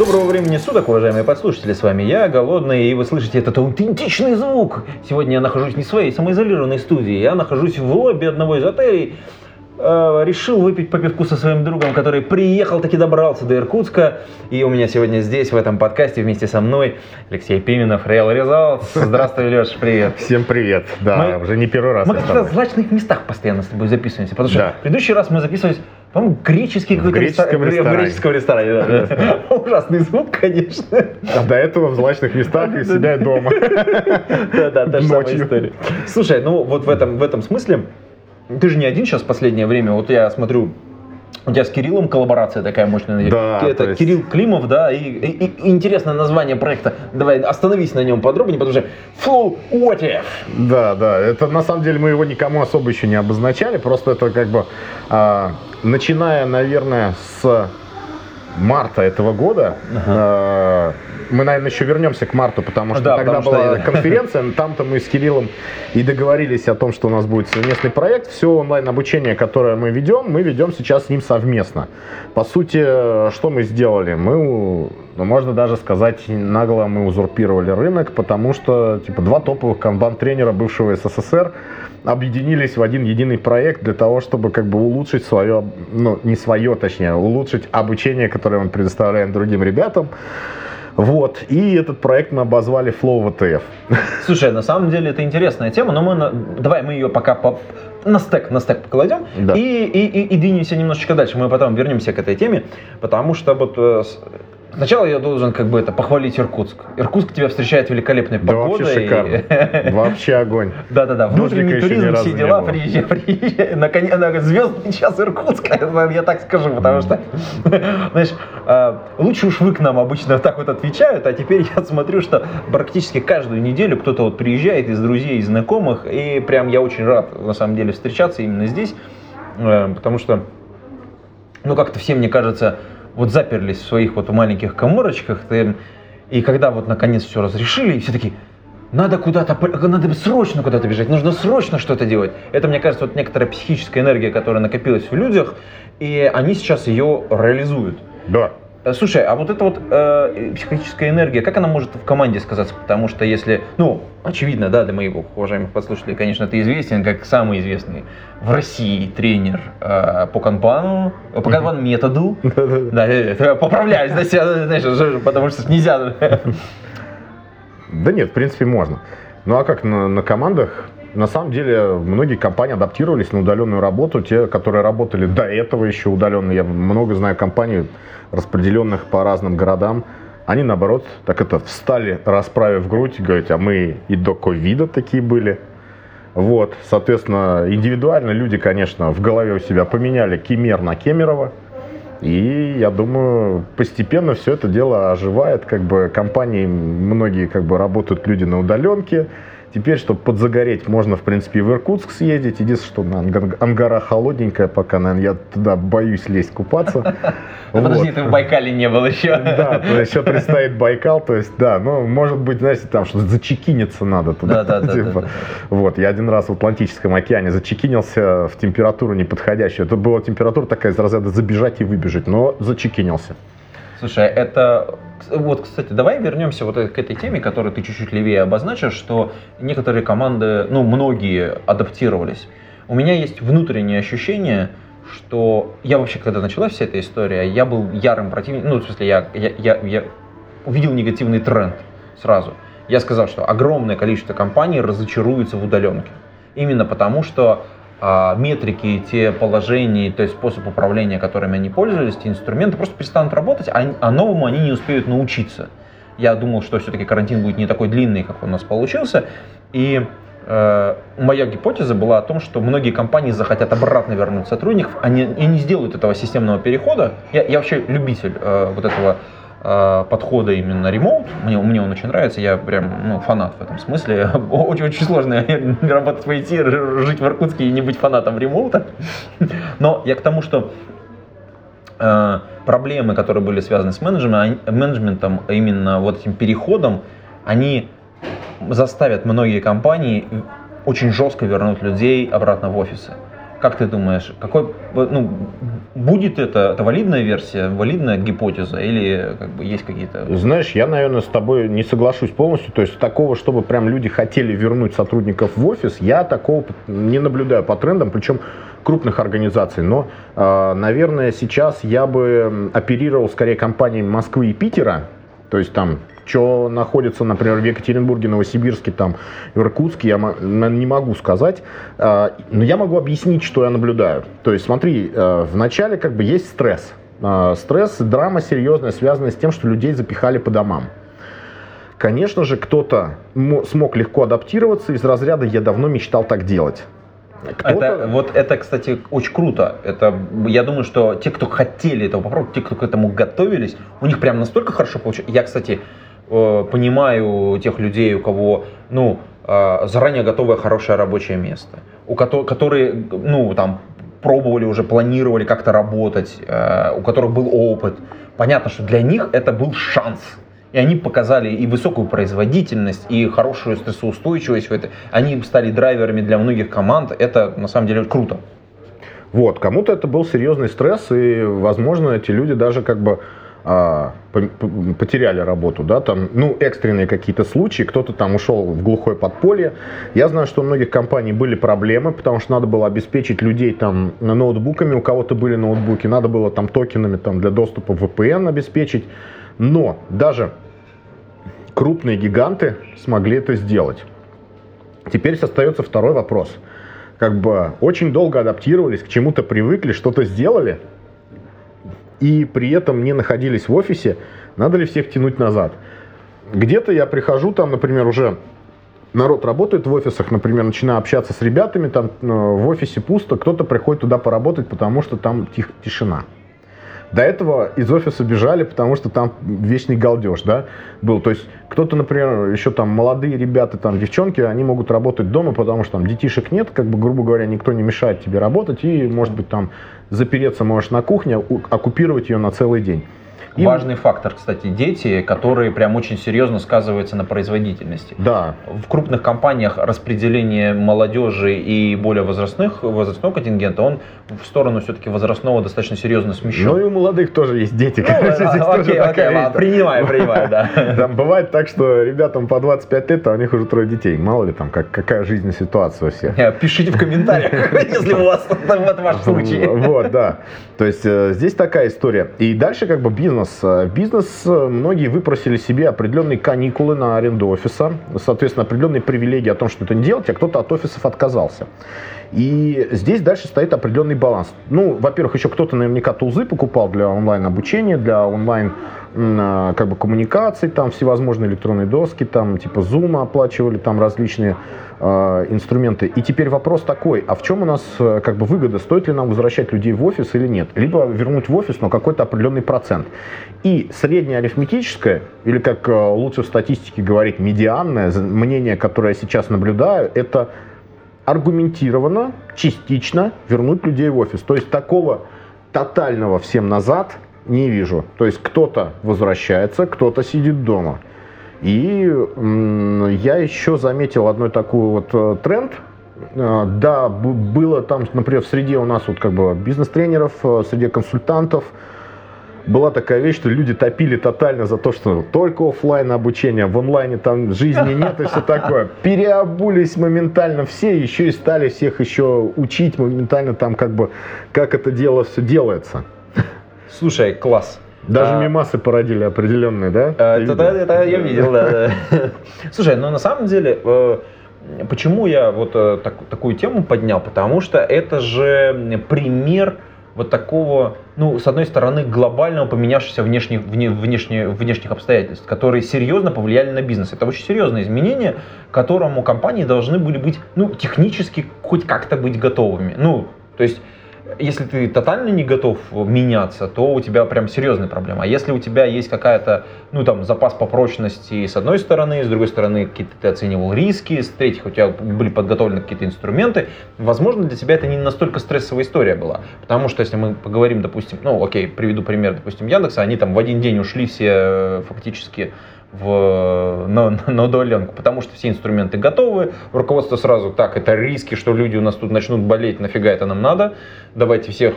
Доброго времени суток, уважаемые подслушатели, с вами я, Голодный, и вы слышите этот аутентичный звук. Сегодня я нахожусь не в своей самоизолированной студии, я нахожусь в лобби одного из отелей. Э, решил выпить по пивку со своим другом, который приехал, таки добрался до Иркутска. И у меня сегодня здесь, в этом подкасте, вместе со мной Алексей Пименов, Real Results. Здравствуй, Леш, привет. Всем привет. Да, Мы- уже не первый раз. Мы как-то там. в злачных местах постоянно с тобой записываемся, потому что Да. в предыдущий раз мы записывались, по-моему, греческий какой-то греческом рестор- в ресторане. греческом ресторане. да. Ужасный звук, конечно. А до этого в злачных местах и себя дома. Да, да, та же самая история. Слушай, ну вот в этом смысле, ты же не один сейчас в последнее время, вот я смотрю, у тебя с Кириллом коллаборация такая мощная. Да, Это то есть- Кирилл Климов, да, и, и- и интересное название проекта. Давай остановись на нем подробнее, потому что Flow What If? Да, да. Это на самом деле мы его никому особо еще не обозначали. Просто это как бы а, начиная, наверное, с марта этого года. а, мы, наверное, еще вернемся к марту, потому что Да, тогда потому что была я- конференция. Там-то мы с Кириллом и договорились о том, что у нас будет совместный проект. Все онлайн-обучение, которое мы ведем, мы ведем сейчас с ним совместно. По сути, что мы сделали? Мы, ну, можно даже сказать, нагло мы узурпировали рынок, потому что типа два топовых канбан-тренера бывшего СССР объединились в один единый проект для того, чтобы как бы улучшить свое, ну не свое, точнее, улучшить обучение, которое мы предоставляем другим ребятам. Вот. И этот проект мы обозвали Flow VTF. Слушай, на самом деле это интересная тема, но мы на- давай мы ее пока по- на стек, на стек покладем Да. и, и, и, и двинемся немножечко дальше. Мы потом вернемся к этой теме, потому что вот э, сначала я должен как бы это похвалить Иркутск. Иркутск тебя встречает великолепной Да погодой. вообще шикарно. Вообще огонь. Да-да-да, внутренний туризм, все дела, приезжай, приезжай. Наконец, на звездный час Иркутска, я так скажу, потому что, знаешь, э, лучше уж вы к нам обычно так вот отвечают, а теперь я смотрю, что практически каждую неделю кто-то вот приезжает из друзей, из знакомых, и прям я очень рад, на самом деле, встречаться именно здесь, э, потому что, ну, как-то все, мне кажется, вот заперлись в своих вот маленьких коморочках, и когда вот наконец все разрешили, и все такие, надо куда-то, надо срочно куда-то бежать, нужно срочно что-то делать. Это, мне кажется, вот некоторая психическая энергия, которая накопилась в людях, и они сейчас ее реализуют. Да. Э, Слушай, а вот эта вот э, психологическая энергия, как она может в команде сказаться? Потому что если, ну, очевидно, да, для моих уважаемых подслушателей, конечно, ты известен как самый известный в России тренер э, по канбану, по канбан методу. Да, э, поправляюсь, да, себя, знаешь, потому что нельзя. Да нет, в принципе, можно. Ну а как на, на командах? На самом деле, многие компании адаптировались на удаленную работу. Те, которые работали до этого еще удаленно, я много знаю компаний, распределенных по разным городам, они, наоборот, так это встали, расправив грудь, говорят, а мы и до ковида такие были. Вот, соответственно, индивидуально люди, конечно, в голове у себя поменяли Кемер на Кемерово. И я думаю, постепенно все это дело оживает. Как бы компании многие как бы работают люди на удаленке. Теперь, чтобы подзагореть, можно, в принципе, в Иркутск съездить. Единственное, что на Ангар- Ангара холодненькая пока, наверное, я туда боюсь лезть купаться. Подожди, ты в Байкале не был еще. Да, еще предстоит Байкал, то есть, да, ну, может быть, знаете, там что-то зачекиниться надо туда. Да-да-да, типа. да-да-да. Вот, я один раз в Атлантическом океане зачекинился в температуру неподходящую. Это была температура такая из разряда забежать и выбежать, но зачекинился. Слушай, это... Вот, кстати, давай вернемся вот к этой теме, которую ты чуть-чуть левее обозначишь, что некоторые команды, ну, многие адаптировались. У меня есть внутреннее ощущение, что я вообще, когда началась вся эта история, я был ярым противником, ну, в смысле, я, я, я, я увидел негативный тренд сразу. Я сказал, что огромное количество компаний разочаруются в удаленке. Именно потому, что метрики, те положения, то есть способ управления, которыми они пользовались, те инструменты просто перестанут работать, а, а новому они не успеют научиться. Я думал, что все-таки карантин будет не такой длинный, как у нас получился. И э, моя гипотеза была о том, что многие компании захотят обратно вернуть сотрудников, они, и не сделают этого системного перехода. Я, я вообще любитель э, вот этого подхода именно ремоут. Мне, мне он очень нравится, я прям ну, фанат в этом смысле. Очень-очень сложно работать в IT, жить в Иркутске и не быть фанатом ремоута. Но я к тому, что э, проблемы, которые были связаны с менеджментом, менеджментом, именно вот этим переходом, они заставят многие компании очень жестко вернуть людей обратно в офисы. Как ты думаешь, какой, ну, будет это, это валидная версия, валидная гипотеза или как бы есть какие-то... Знаешь, я, наверное, с тобой не соглашусь полностью. То есть такого, чтобы прям люди хотели вернуть сотрудников в офис, я такого не наблюдаю по трендам, причем крупных организаций. Но, а, наверное, сейчас я бы оперировал скорее компаниями Москвы и Питера, то есть там что находится, например, в Екатеринбурге, Новосибирске, там, Иркутске, я не могу сказать. А, но я могу объяснить, что я наблюдаю. То есть, смотри, а, вначале как бы есть стресс. А, стресс, драма серьезная, связанная с тем, что людей запихали по домам. Конечно же, кто-то смог легко адаптироваться из разряда «я давно мечтал так делать». Это, вот это, кстати, очень круто. Это, я думаю, что те, кто хотели этого попробовать, те, кто к этому готовились, у них прям настолько хорошо получилось. Я, кстати, э, понимаю тех людей, у кого, ну, э, заранее готовое хорошее рабочее место, у которых, которые, ну, там, пробовали уже, планировали как-то работать, э, у которых был опыт. Понятно, что для них это был шанс и они показали и высокую производительность, и хорошую стрессоустойчивость в это. Они стали драйверами для многих команд. Это на самом деле круто. Вот, кому-то это был серьезный стресс, и, возможно, эти люди даже как бы а, потеряли работу, да, там, ну, экстренные какие-то случаи, кто-то там ушел в глухое подполье. Я знаю, что у многих компаний были проблемы, потому что надо было обеспечить людей там ноутбуками, у кого-то были ноутбуки, надо было там токенами там для доступа в VPN обеспечить. Но даже крупные гиганты смогли это сделать. Теперь остается второй вопрос. Как бы очень долго адаптировались, к чему-то привыкли, что-то сделали, и при этом не находились в офисе, надо ли всех тянуть назад? Где-то я прихожу, там, например, уже народ работает в офисах, например, начинаю общаться с ребятами, там э, в офисе пусто, кто-то приходит туда поработать, потому что там тих, тишина. До этого из офиса бежали, потому что там вечный галдеж, да, был. То есть кто-то, например, еще там молодые ребята, там девчонки, они могут работать дома, потому что там детишек нет, как бы, грубо говоря, никто не мешает тебе работать, и, может быть, там запереться можешь на кухне, оккупировать ее на целый день. Им... Важный фактор, кстати, дети, которые прям очень серьезно сказываются на производительности. Да. В крупных компаниях распределение молодежи и более возрастных, возрастного контингента, он в сторону все-таки возрастного достаточно серьезно смещен. Ну и у молодых тоже есть дети. Ну, окей, окей, принимаю, принимаю, да. Там бывает так, что ребятам по 25 лет, а у них уже трое детей. Мало ли там, как, какая жизненная ситуация у всех. Пишите в комментариях, если у вас это ваш случай. Вот, да. То есть э, здесь такая история. И дальше как бы бизнес бизнес. Бизнес, э, многие выпросили себе определенные каникулы на аренду офиса, соответственно, определенные привилегии о том, что это не делать, а кто-то от офисов отказался. И здесь дальше стоит определенный баланс. Ну, во-первых, еще кто-то наверняка тулзы покупал для онлайн-обучения, для онлайн э, как бы коммуникаций, там всевозможные электронные доски, там типа Zoom оплачивали, там различные э, инструменты. И теперь вопрос такой, а в чем у нас э, как бы выгода? Стоит ли нам возвращать людей в офис или нет? Либо вернуть в офис, но какой-то определенный процент. И среднее арифметическое, или как э, лучше в статистике говорить, медианное мнение, которое я сейчас наблюдаю, это аргументированно, частично вернуть людей в офис. То есть такого тотального всем назад не вижу. То есть кто-то возвращается, кто-то сидит дома. И я еще заметил одной такой вот э, тренд. Э, да, было там, например, в среде у нас вот как бы бизнес-тренеров, э, среди консультантов – была такая вещь, что люди топили тотально за то, что только офлайн обучение, в онлайне там жизни нет и все такое. Переобулись моментально все, еще и стали всех еще учить моментально там как бы, как это дело все делается. Слушай, класс. Даже а, мимасы породили определенные, да? А, это, это, это я видел, да. Слушай, ну на самом деле, э, почему я вот э, так, такую тему поднял? Потому что это же пример вот такого, ну, с одной стороны, глобального поменявшихся внешних, вне, внешне, внешних обстоятельств, которые серьезно повлияли на бизнес. Это очень серьезное изменение, к которому компании должны были быть, ну, технически хоть как-то быть готовыми. Ну, то есть если ты тотально не готов меняться, то у тебя прям серьезная проблема. А если у тебя есть какая-то, ну там, запас по прочности с одной стороны, с другой стороны, какие-то ты оценивал риски, с третьих у тебя были подготовлены какие-то инструменты, возможно, для тебя это не настолько стрессовая история была. Потому что если мы поговорим, допустим, ну окей, приведу пример, допустим, Яндекса, они там в один день ушли все э, фактически в, на, на удаленку, потому что все инструменты готовы, руководство сразу, так, это риски, что люди у нас тут начнут болеть, нафига это нам надо, давайте всех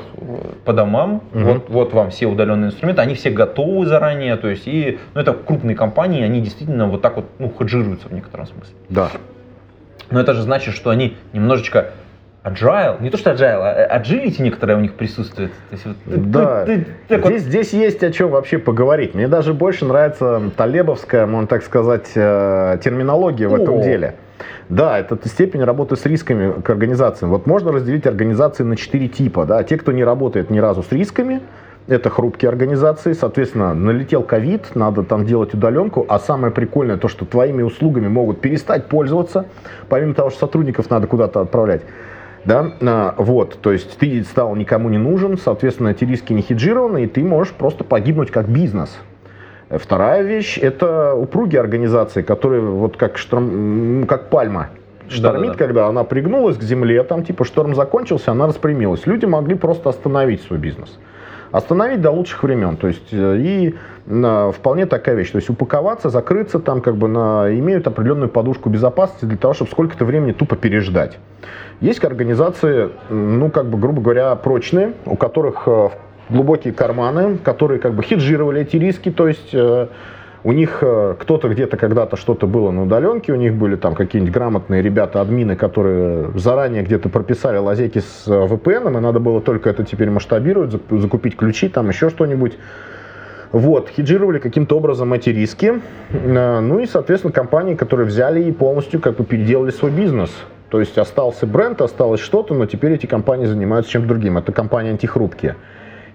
по домам, угу. вот, вот вам все удаленные инструменты, они все готовы заранее, то есть, и, ну, это крупные компании, они действительно вот так вот, ну, хеджируются в некотором смысле. Да. Но это же значит, что они немножечко agile, не то что agile, а agility некоторое у них присутствует. То есть, вот, да, ты, ты, ты, здесь, вот... здесь есть о чем вообще поговорить. Мне даже больше нравится талебовская, можно так сказать, э, терминология в этом деле. Да, это степень работы с рисками к организациям. Вот можно разделить организации на четыре типа. Да? Те, кто не работает ни разу с рисками, это хрупкие организации, соответственно, налетел ковид, надо там делать удаленку, а самое прикольное то, что твоими услугами могут перестать пользоваться, помимо того, что сотрудников надо куда-то отправлять да, а, вот, то есть ты стал никому не нужен, соответственно, эти риски не хеджированы, и ты можешь просто погибнуть как бизнес. Вторая вещь – это упругие организации, которые вот как, шторм, как пальма, штормит, да, да, да. когда она пригнулась к земле, там типа шторм закончился, она распрямилась. Люди могли просто остановить свой бизнес. Остановить до лучших времен. То есть э, и на, вполне такая вещь. То есть упаковаться, закрыться там как бы на, имеют определенную подушку безопасности для того, чтобы сколько-то времени тупо переждать. Есть организации, ну, как бы, грубо говоря, прочные, у которых э, глубокие карманы, которые как бы хеджировали эти риски, то есть э, у них э, кто-то где-то когда-то что-то было на удаленке, у них были там какие-нибудь грамотные ребята-админы, которые заранее где-то прописали лазейки с VPN, и надо было только это теперь масштабировать, закупить ключи, там еще что-нибудь. Вот, хеджировали каким-то образом эти риски. Ну и, соответственно, компании, которые взяли и полностью как бы переделали свой бизнес. То есть остался бренд, осталось что-то, но теперь эти компании занимаются чем-то другим. Это компании антихрупкие.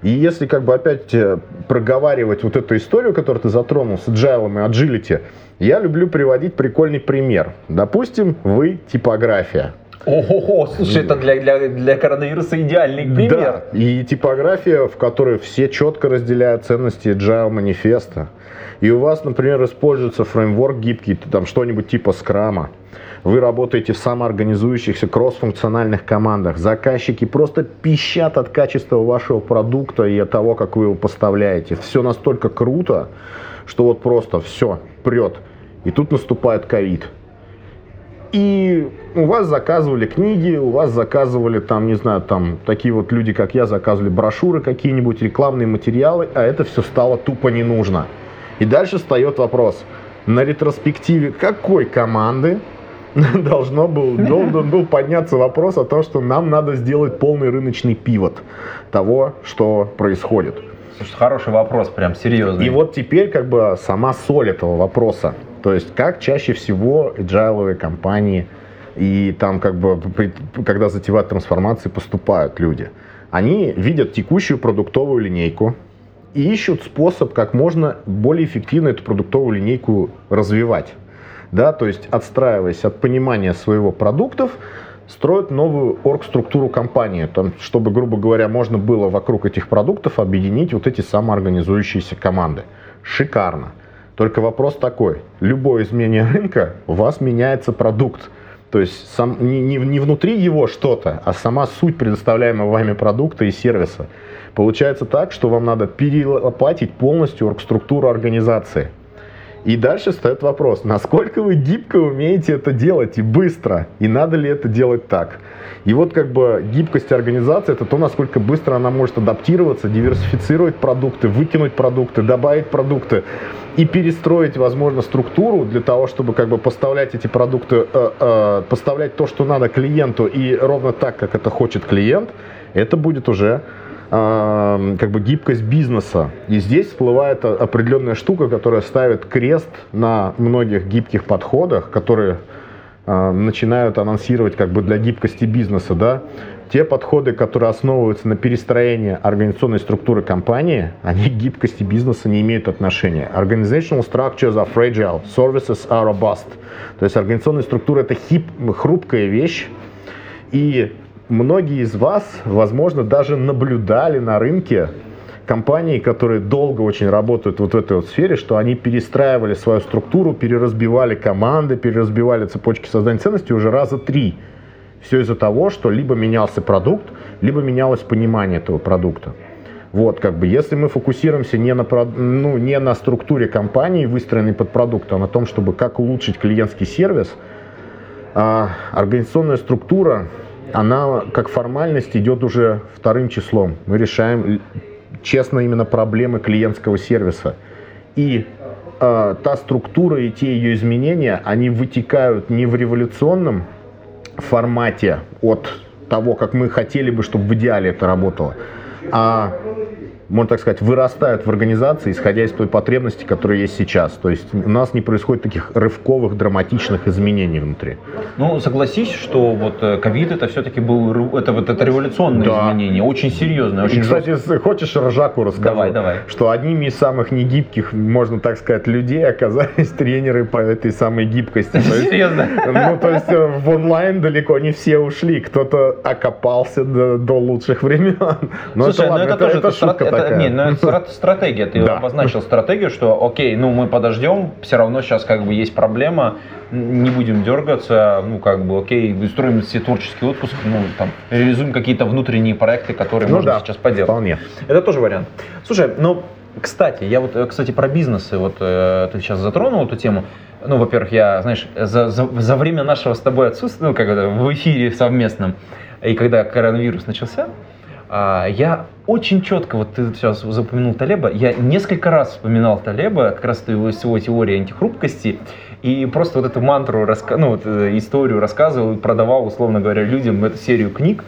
И если как бы опять э, проговаривать вот эту историю, которую ты затронул с agile и agility, я люблю приводить прикольный пример. Допустим, вы типография. Ого, слушай, это для, для, для коронавируса идеальный пример. Да, и типография, в которой все четко разделяют ценности agile манифеста. И у вас, например, используется фреймворк гибкий, там что-нибудь типа скрама вы работаете в самоорганизующихся кроссфункциональных командах, заказчики просто пищат от качества вашего продукта и от того, как вы его поставляете. Все настолько круто, что вот просто все прет. И тут наступает ковид. И у вас заказывали книги, у вас заказывали там, не знаю, там такие вот люди, как я, заказывали брошюры какие-нибудь, рекламные материалы, а это все стало тупо не нужно. И дальше встает вопрос, на ретроспективе какой команды должно был, должен был подняться вопрос о том, что нам надо сделать полный рыночный пивот того, что происходит. Слушай, хороший вопрос, прям серьезный. И вот теперь как бы сама соль этого вопроса. То есть как чаще всего agile компании и там как бы, когда затевают трансформации, поступают люди. Они видят текущую продуктовую линейку и ищут способ, как можно более эффективно эту продуктовую линейку развивать да, то есть отстраиваясь от понимания своего продуктов, строят новую оргструктуру компании, там, чтобы, грубо говоря, можно было вокруг этих продуктов объединить вот эти самоорганизующиеся команды. Шикарно. Только вопрос такой. Любое изменение рынка, у вас меняется продукт. То есть сам, не, не, не внутри его что-то, а сама суть предоставляемого вами продукта и сервиса. Получается так, что вам надо перелопатить полностью оргструктуру организации. И дальше стоит вопрос, насколько вы гибко умеете это делать и быстро, и надо ли это делать так. И вот как бы гибкость организации это то, насколько быстро она может адаптироваться, диверсифицировать продукты, выкинуть продукты, добавить продукты и перестроить, возможно, структуру для того, чтобы как бы поставлять эти продукты, э, э, поставлять то, что надо клиенту и ровно так, как это хочет клиент, это будет уже как бы гибкость бизнеса. И здесь всплывает определенная штука, которая ставит крест на многих гибких подходах, которые э, начинают анонсировать как бы для гибкости бизнеса, да, те подходы, которые основываются на перестроении организационной структуры компании, они к гибкости бизнеса не имеют отношения. Organizational structures are fragile, services are robust. То есть организационная структура это хип, хрупкая вещь, и многие из вас, возможно, даже наблюдали на рынке компании, которые долго очень работают вот в этой вот сфере, что они перестраивали свою структуру, переразбивали команды, переразбивали цепочки создания ценностей уже раза три. Все из-за того, что либо менялся продукт, либо менялось понимание этого продукта. Вот, как бы, если мы фокусируемся не на, ну, не на структуре компании, выстроенной под продукт, а на том, чтобы как улучшить клиентский сервис, а организационная структура, она как формальность идет уже вторым числом. Мы решаем честно именно проблемы клиентского сервиса. И э, та структура и те ее изменения, они вытекают не в революционном формате от того, как мы хотели бы, чтобы в идеале это работало, а можно так сказать, вырастают в организации, исходя из той потребности, которая есть сейчас. То есть у нас не происходит таких рывковых, драматичных изменений внутри. Ну, согласись, что вот э, ковид это все-таки был это вот это революционное да. изменение, очень серьезное, очень. И, кстати, жестко. хочешь ржаку расскажу? Давай, давай. Что одними из самых негибких, можно так сказать, людей оказались тренеры по этой самой гибкости. Серьезно? Ну, то есть э, в онлайн далеко не все ушли, кто-то окопался до, лучших времен. Но Слушай, это, ну ладно, это, тоже шутка такая. Не, ну это стратегия. Ты да. обозначил стратегию, что окей, ну мы подождем, все равно сейчас как бы есть проблема, не будем дергаться, ну как бы окей, устроим все творческий отпуск, ну там реализуем какие-то внутренние проекты, которые ну, можно да, сейчас поделать. Вполне. Это тоже вариант. Слушай, ну кстати, я вот, кстати, про бизнесы, вот э, ты сейчас затронул эту тему. Ну, во-первых, я, знаешь, за, за, за время нашего с тобой отсутствия, ну, как это, в эфире совместном, и когда коронавирус начался, я очень четко, вот ты сейчас запомянул Талеба, я несколько раз вспоминал Талеба, как раз его, его теорией антихрупкости, и просто вот эту мантру, ну, вот, э, историю рассказывал и продавал, условно говоря, людям эту серию книг,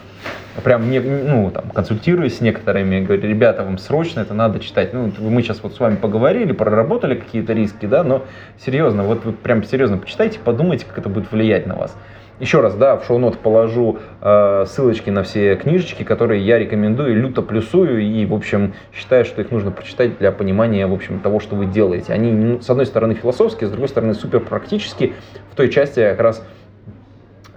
прям, не, ну, там, консультируясь с некоторыми, говорю, ребята, вам срочно это надо читать. Ну, мы сейчас вот с вами поговорили, проработали какие-то риски, да, но серьезно, вот вы прям серьезно почитайте, подумайте, как это будет влиять на вас. Еще раз, да, в шоу-нот положу э, ссылочки на все книжечки, которые я рекомендую, люто плюсую и, в общем, считаю, что их нужно прочитать для понимания, в общем, того, что вы делаете. Они, ну, с одной стороны, философские, с другой стороны, супер практические в той части как раз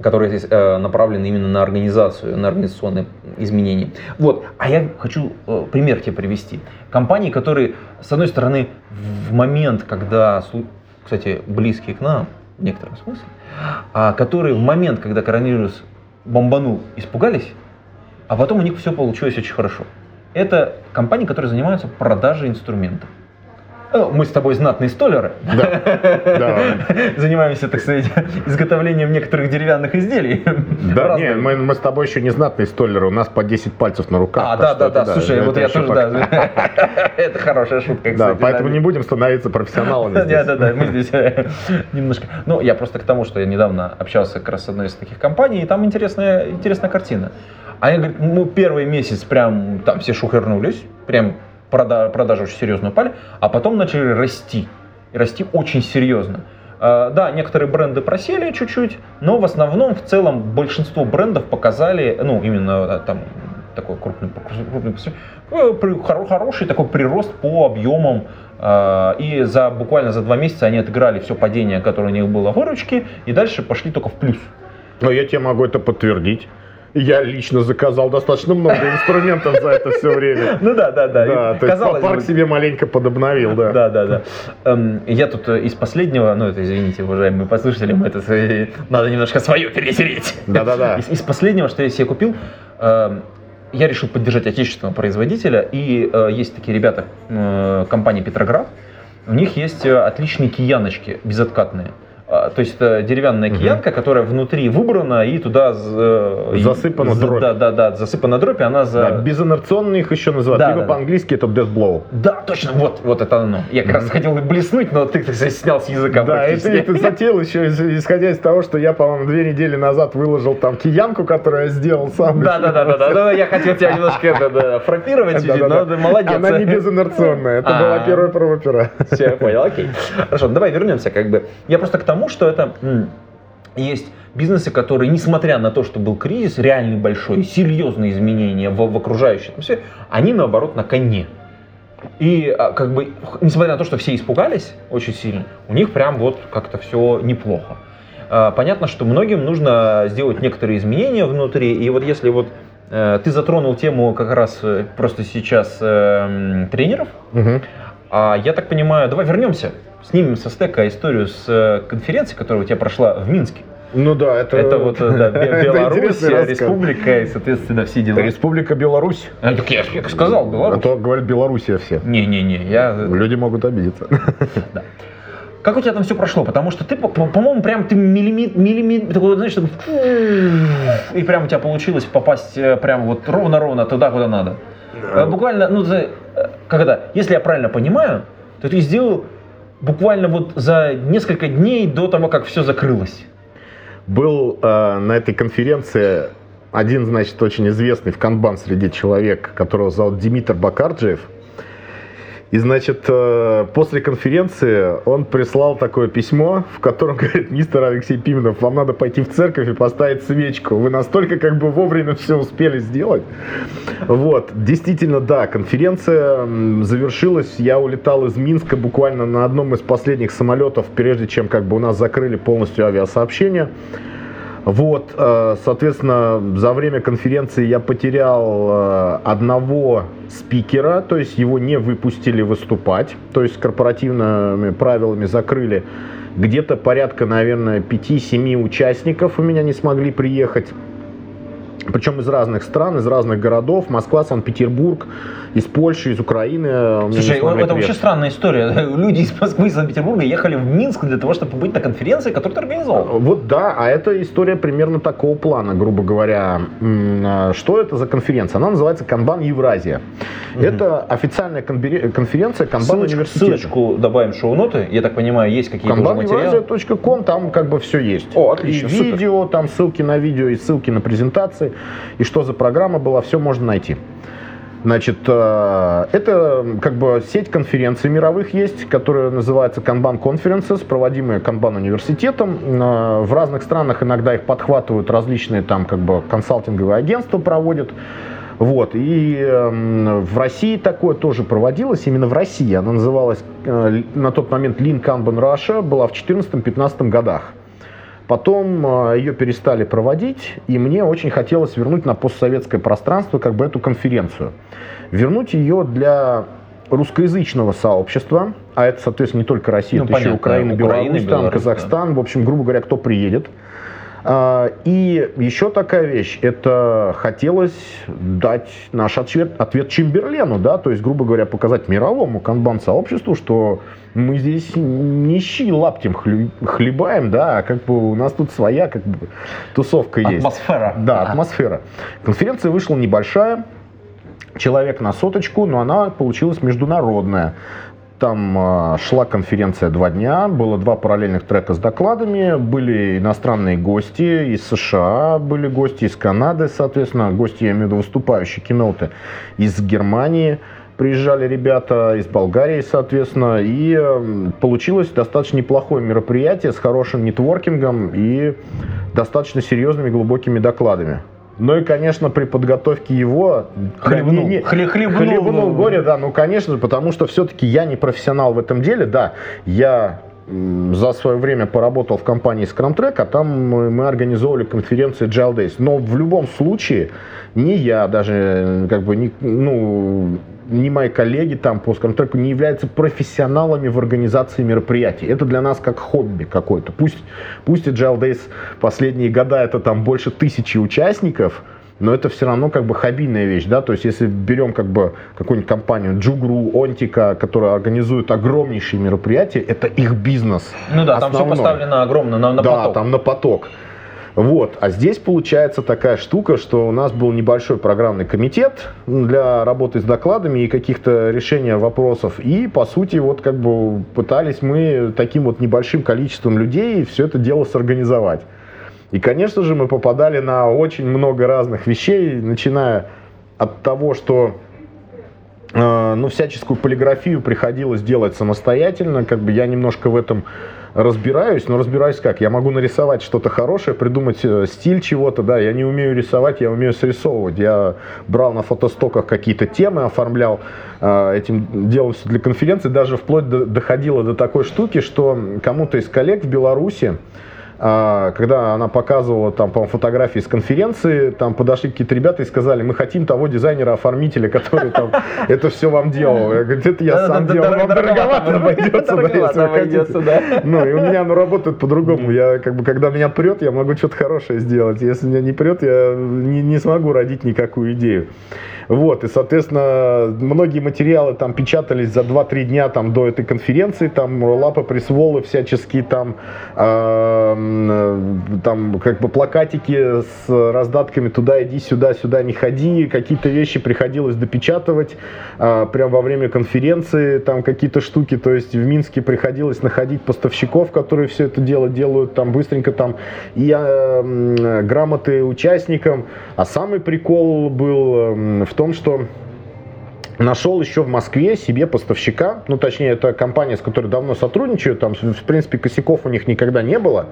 которые здесь э, направлены именно на организацию, на организационные изменения. Вот, а я хочу э, пример тебе привести. Компании, которые, с одной стороны, в момент, когда, кстати, близкие к нам, в некотором смысле, а, которые в момент, когда коронавирус бомбанул, испугались, а потом у них все получилось очень хорошо. Это компании, которые занимаются продажей инструментов. Э, мы с тобой знатные столеры. Да. Занимаемся, так сказать, изготовлением некоторых деревянных изделий. Да, нет, мы, мы с тобой еще не знатные столеры, у нас по 10 пальцев на руках. А, да, да, да, слушай, вот я тоже, да. Это хорошая шутка. Да, поэтому не будем становиться профессионалами Да, да, да, мы здесь э, немножко... Ну, я просто к тому, что я недавно общался как раз с одной из таких компаний, и там интересная, интересная картина. Они говорят, ну, первый месяц прям там все шухернулись, прям прода продажи очень серьезно упали, а потом начали расти. И расти очень серьезно. Uh, да, некоторые бренды просели чуть-чуть, но в основном, в целом, большинство брендов показали, ну, именно там такой крупный, крупный э, хороший такой прирост по объемам. Uh, и за буквально за два месяца они отыграли все падение, которое у них было выручки, и дальше пошли только в плюс. Но я тебе могу это подтвердить. Я лично заказал достаточно много инструментов за это все время. Ну да, да, да. Да, то есть парк себе маленько подобновил, да. Да, да, да. Эм, я тут э, из последнего, ну это извините, уважаемые послушатели, мы это надо немножко свое перетереть. Да, да, да. Из последнего, что я себе купил, эм, я решил поддержать отечественного производителя, и э, есть такие ребята, э, компания Петроград, у них есть отличные кияночки безоткатные. А, то есть это деревянная угу. киянка, которая внутри выбрана и туда э, засыпана дробь. Да, да, да, засыпана дробь, и она за... Да, безинерционные их еще называют, да, либо да, по-английски это death blow. Да, точно, вот, вот это оно. Я как раз хотел блеснуть, но ты, ты снял с языка Да, и ты, ты затеял еще, исходя из того, что я, по-моему, две недели назад выложил там киянку, которую я сделал сам. Да, да, да, да, да, да, я хотел тебя немножко это, да, фрапировать но молодец. Она не безинерционная, это была первая проба пера. Все, понял, окей. Хорошо, давай вернемся, как бы. Я просто к тому, что это есть бизнесы, которые, несмотря на то, что был кризис, реальный большой, серьезные изменения в, в окружающей атмосфере, они наоборот на коне. И а, как бы, несмотря на то, что все испугались очень сильно, у них прям вот как-то все неплохо. А, понятно, что многим нужно сделать некоторые изменения внутри, и вот если вот э, ты затронул тему как раз э, просто сейчас э, тренеров, а я так понимаю, давай вернемся, снимем со стека историю с э, конференции, которая у тебя прошла в Минске. Ну да, это... Это вот э, да, Бе- это Беларусь, республика и, соответственно, все дела. Республика Беларусь. А, так я, я сказал, А Беларусь. то говорят Белоруссия все. Не-не-не, я... Люди могут обидеться. Как у тебя там все прошло? Потому что ты, по- по- по-моему, прям ты миллиметр, миллиметр, такой, знаешь, там, и прям у тебя получилось попасть э, прям вот ровно-ровно туда, куда надо. Э, Буквально, ну, э, когда, если я правильно понимаю, то ты сделал буквально вот за несколько дней до того, как все закрылось. Был э, на этой конференции один, значит, очень известный в канбан среди человек, которого зовут Димитр Бакарджиев. И, значит, э, после конференции он прислал такое письмо, в котором говорит, мистер Алексей Пименов, вам надо пойти в церковь и поставить свечку. Вы настолько как бы вовремя все успели сделать. Вот, действительно, да, конференция завершилась. Я улетал из Минска буквально на одном из последних самолетов, прежде чем как бы у нас закрыли полностью авиасообщение. Вот, э, соответственно, за время конференции я потерял э, одного спикера, то есть его не выпустили выступать, то есть корпоративными правилами закрыли. Где-то порядка, наверное, 5-7 участников у меня не смогли приехать. Причем из разных стран, из разных городов. Москва, Санкт-Петербург, из Польши, из Украины. Слушай, это вообще приехать. странная история. Люди из Москвы и Санкт-Петербурга ехали в Минск для того, чтобы быть на конференции, которую ты организовал. Вот да, а это история примерно такого плана, грубо говоря. А, Что это за конференция? Она называется Канбан Евразия. Это официальная конференция Канбан Ссылочку, университета. ссылочку добавим в шоу-ноты. Я так понимаю, есть какие-то уже материалы. Kanbanevrazia.com, там как бы все есть. О, отлично, И супер. видео, там ссылки на видео, и ссылки на презентации, и что за программа была, все можно найти. Значит, э, это как бы сеть конференций мировых есть, которая называется Kanban Conferences, проводимые Kanban университетом. Э, В разных странах иногда их подхватывают различные там как бы консалтинговые агентства проводят. Вот. И в России такое тоже проводилось, именно в России. Она называлась э, на тот момент Lean Kanban Russia, была в 2014-2015 годах. Потом э, ее перестали проводить, и мне очень хотелось вернуть на постсоветское пространство как бы эту конференцию. Вернуть ее для русскоязычного сообщества, а это, соответственно, не только Россия, Ну, это еще понятно, Украина, Украина, Беларусь, там, Беларусь, Казахстан, в общем, грубо говоря, кто приедет. А, И еще такая вещь, это хотелось дать наш ответ, ответ Чемберлену, да, то есть, грубо говоря, показать мировому канбан-сообществу, что мы здесь не щи лаптем хлебаем, да, а как бы у нас тут своя как бы тусовка есть. Атмосфера. Да, атмосфера. Конференция вышла небольшая, человек на соточку, но она получилась международная. Там а, шла конференция два дня, было два параллельных трека с докладами, были иностранные гости из США, были гости из Канады, соответственно, гости, я имею в виду выступающие киноты из Германии, приезжали ребята из Болгарии, соответственно, и получилось достаточно неплохое мероприятие с хорошим нетворкингом и достаточно серьезными глубокими докладами. Ну и, конечно, при подготовке его... Хлебнул. не- не- Хле- хлебнул. хлебнул горе, да, ну, конечно потому что все-таки я не профессионал в этом деле, да, я за свое время поработал в компании Scrum а там мы, мы организовывали конференции Agile Days. Но в любом случае, не я даже, э, как бы, не, ну, ни мои коллеги там по Scrum не являются профессионалами в организации мероприятий. Это для нас как хобби какое-то. Пусть, пусть Agile Days последние года это там больше тысячи участников, но это все равно как бы хоббийная вещь, да, то есть если берем как бы какую-нибудь компанию Джугру, Онтика, которая организует огромнейшие мероприятия, это их бизнес. Ну да, там все Основной. поставлено огромно на, на да, поток. там на поток. Вот, а здесь получается такая штука, что у нас был небольшой программный комитет для работы с докладами и каких-то решения вопросов. И, по сути, вот как бы пытались мы таким вот небольшим количеством людей все это дело сорганизовать. И, конечно же, мы попадали на очень много разных вещей, начиная от того, что э, ну, всяческую полиграфию приходилось делать самостоятельно. Как бы я немножко в этом разбираюсь, но разбираюсь как? Я могу нарисовать что-то хорошее, придумать э, стиль чего-то, да, я не умею рисовать, я умею срисовывать. Я брал на фотостоках какие-то темы, оформлял, э, этим делал все для конференции, даже вплоть до- доходило до такой штуки, что кому-то из коллег в Беларуси когда она показывала там, по фотографии с конференции, там подошли какие-то ребята и сказали, мы хотим того дизайнера-оформителя, который там это все вам делал. Я говорю, это я сам делал, вам дороговато обойдется, да, Ну, и у меня оно работает по-другому. Я, как бы, когда меня прет, я могу что-то хорошее сделать. Если меня не прет, я не, смогу родить никакую идею. Вот, и, соответственно, многие материалы там печатались за 2-3 дня там до этой конференции, там лапы присволы всяческие, там, там как бы плакатики с раздатками туда иди, сюда, сюда не ходи, какие-то вещи приходилось допечатывать э, прямо во время конференции, там какие-то штуки, то есть в Минске приходилось находить поставщиков, которые все это дело делают, там быстренько там и э, грамоты участникам, а самый прикол был в том, что нашел еще в Москве себе поставщика, ну точнее это компания, с которой давно сотрудничаю, там в принципе косяков у них никогда не было.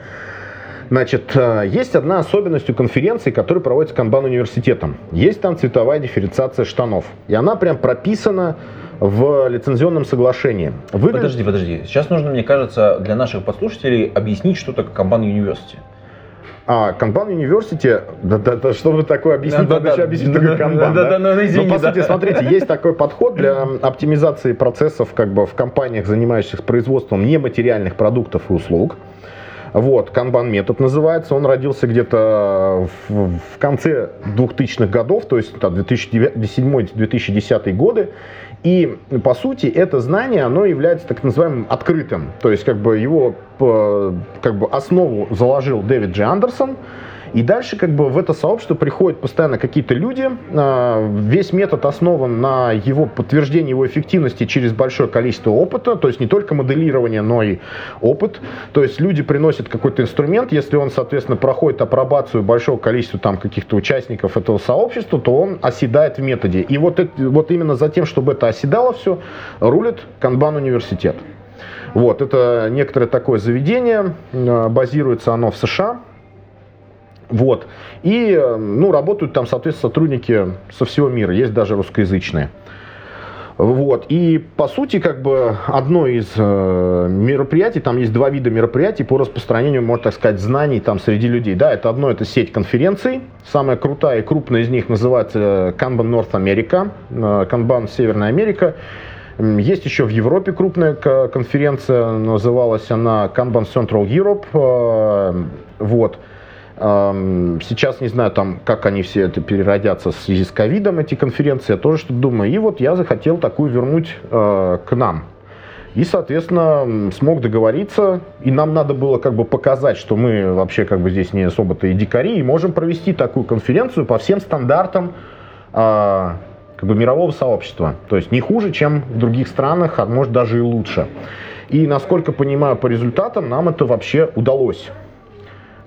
Значит, э, есть одна особенность у конференции, которая проводится Канбан университетом. Есть там цветовая дифференциация штанов. И она прям прописана в лицензионном соглашении. Вы... Подожди, подожди. Сейчас нужно, мне кажется, для наших подслушателей объяснить, что такое Kanban University. А Kanban University, да, да, да, чтобы такое объяснить, да, надо да, еще объяснить, да, такое Kanban. Да, да, да, ну, ну, извини, Но, по да. сути, смотрите, есть такой подход для оптимизации процессов как бы в компаниях, занимающихся производством нематериальных продуктов и услуг. Вот, Kanban метод называется. Он родился где-то в, в конце 2000-х годов, то есть 2007-2010 годы. И, по сути, это знание, оно является так называемым открытым. То есть, как бы его как бы основу заложил Дэвид Джи Андерсон, и дальше как бы в это сообщество приходят постоянно какие-то люди. А, весь метод основан на его подтверждении его эффективности через большое количество опыта, то есть не только моделирование, но и опыт. То есть люди приносят какой-то инструмент, если он, соответственно, проходит апробацию большого количества там каких-то участников этого сообщества, то он оседает в методе. И вот, это, вот именно за тем, чтобы это оседало все, рулит Канбан университет. Вот, это некоторое такое заведение, а, базируется оно в США, вот. И ну, работают там, соответственно, сотрудники со всего мира, есть даже русскоязычные. Вот. И по сути, как бы одно из э, мероприятий, там есть два вида мероприятий по распространению, можно так сказать, знаний там среди людей. Да, это одно, это сеть конференций. Самая крутая и крупная из них называется Kanban North America, э, Kanban Северная Америка. Есть еще в Европе крупная конференция, называлась она Kanban Central Europe. Э, вот. Сейчас не знаю, там, как они все это переродятся в связи с ковидом, эти конференции, я тоже что-то думаю. И вот я захотел такую вернуть э, к нам. И, соответственно, смог договориться, и нам надо было как бы показать, что мы вообще как бы здесь не особо-то и дикари, и можем провести такую конференцию по всем стандартам э, как бы мирового сообщества. То есть не хуже, чем в других странах, а может даже и лучше. И, насколько понимаю по результатам, нам это вообще удалось.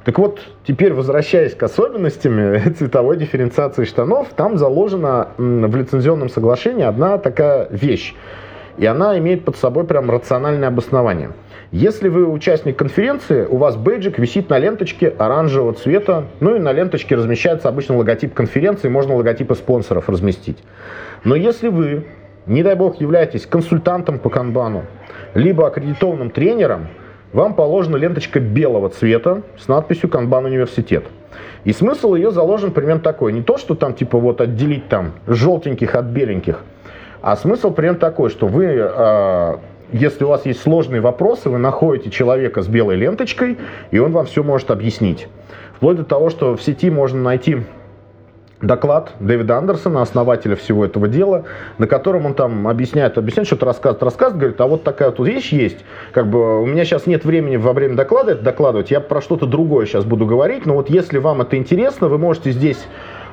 Так вот, теперь возвращаясь к особенностям цветовой дифференциации штанов, там заложена в лицензионном соглашении одна такая вещь. И она имеет под собой прям рациональное обоснование. Если вы участник конференции, у вас бейджик висит на ленточке оранжевого цвета, ну и на ленточке размещается обычно логотип конференции, можно логотипы спонсоров разместить. Но если вы, не дай бог, являетесь консультантом по канбану, либо аккредитованным тренером, вам положена ленточка белого цвета с надписью «Канбан университет». И смысл ее заложен примерно такой. Не то, что там типа вот отделить там желтеньких от беленьких, а смысл примерно такой, что вы, э, если у вас есть сложные вопросы, вы находите человека с белой ленточкой, и он вам все может объяснить. Вплоть до того, что в сети можно найти доклад Дэвида Андерсона, основателя всего этого дела, на котором он там объясняет, объясняет, что-то рассказывает, рассказывает, говорит, а вот такая вот вещь есть, как бы у меня сейчас нет времени во время доклада это докладывать, я про что-то другое сейчас буду говорить, но вот если вам это интересно, вы можете здесь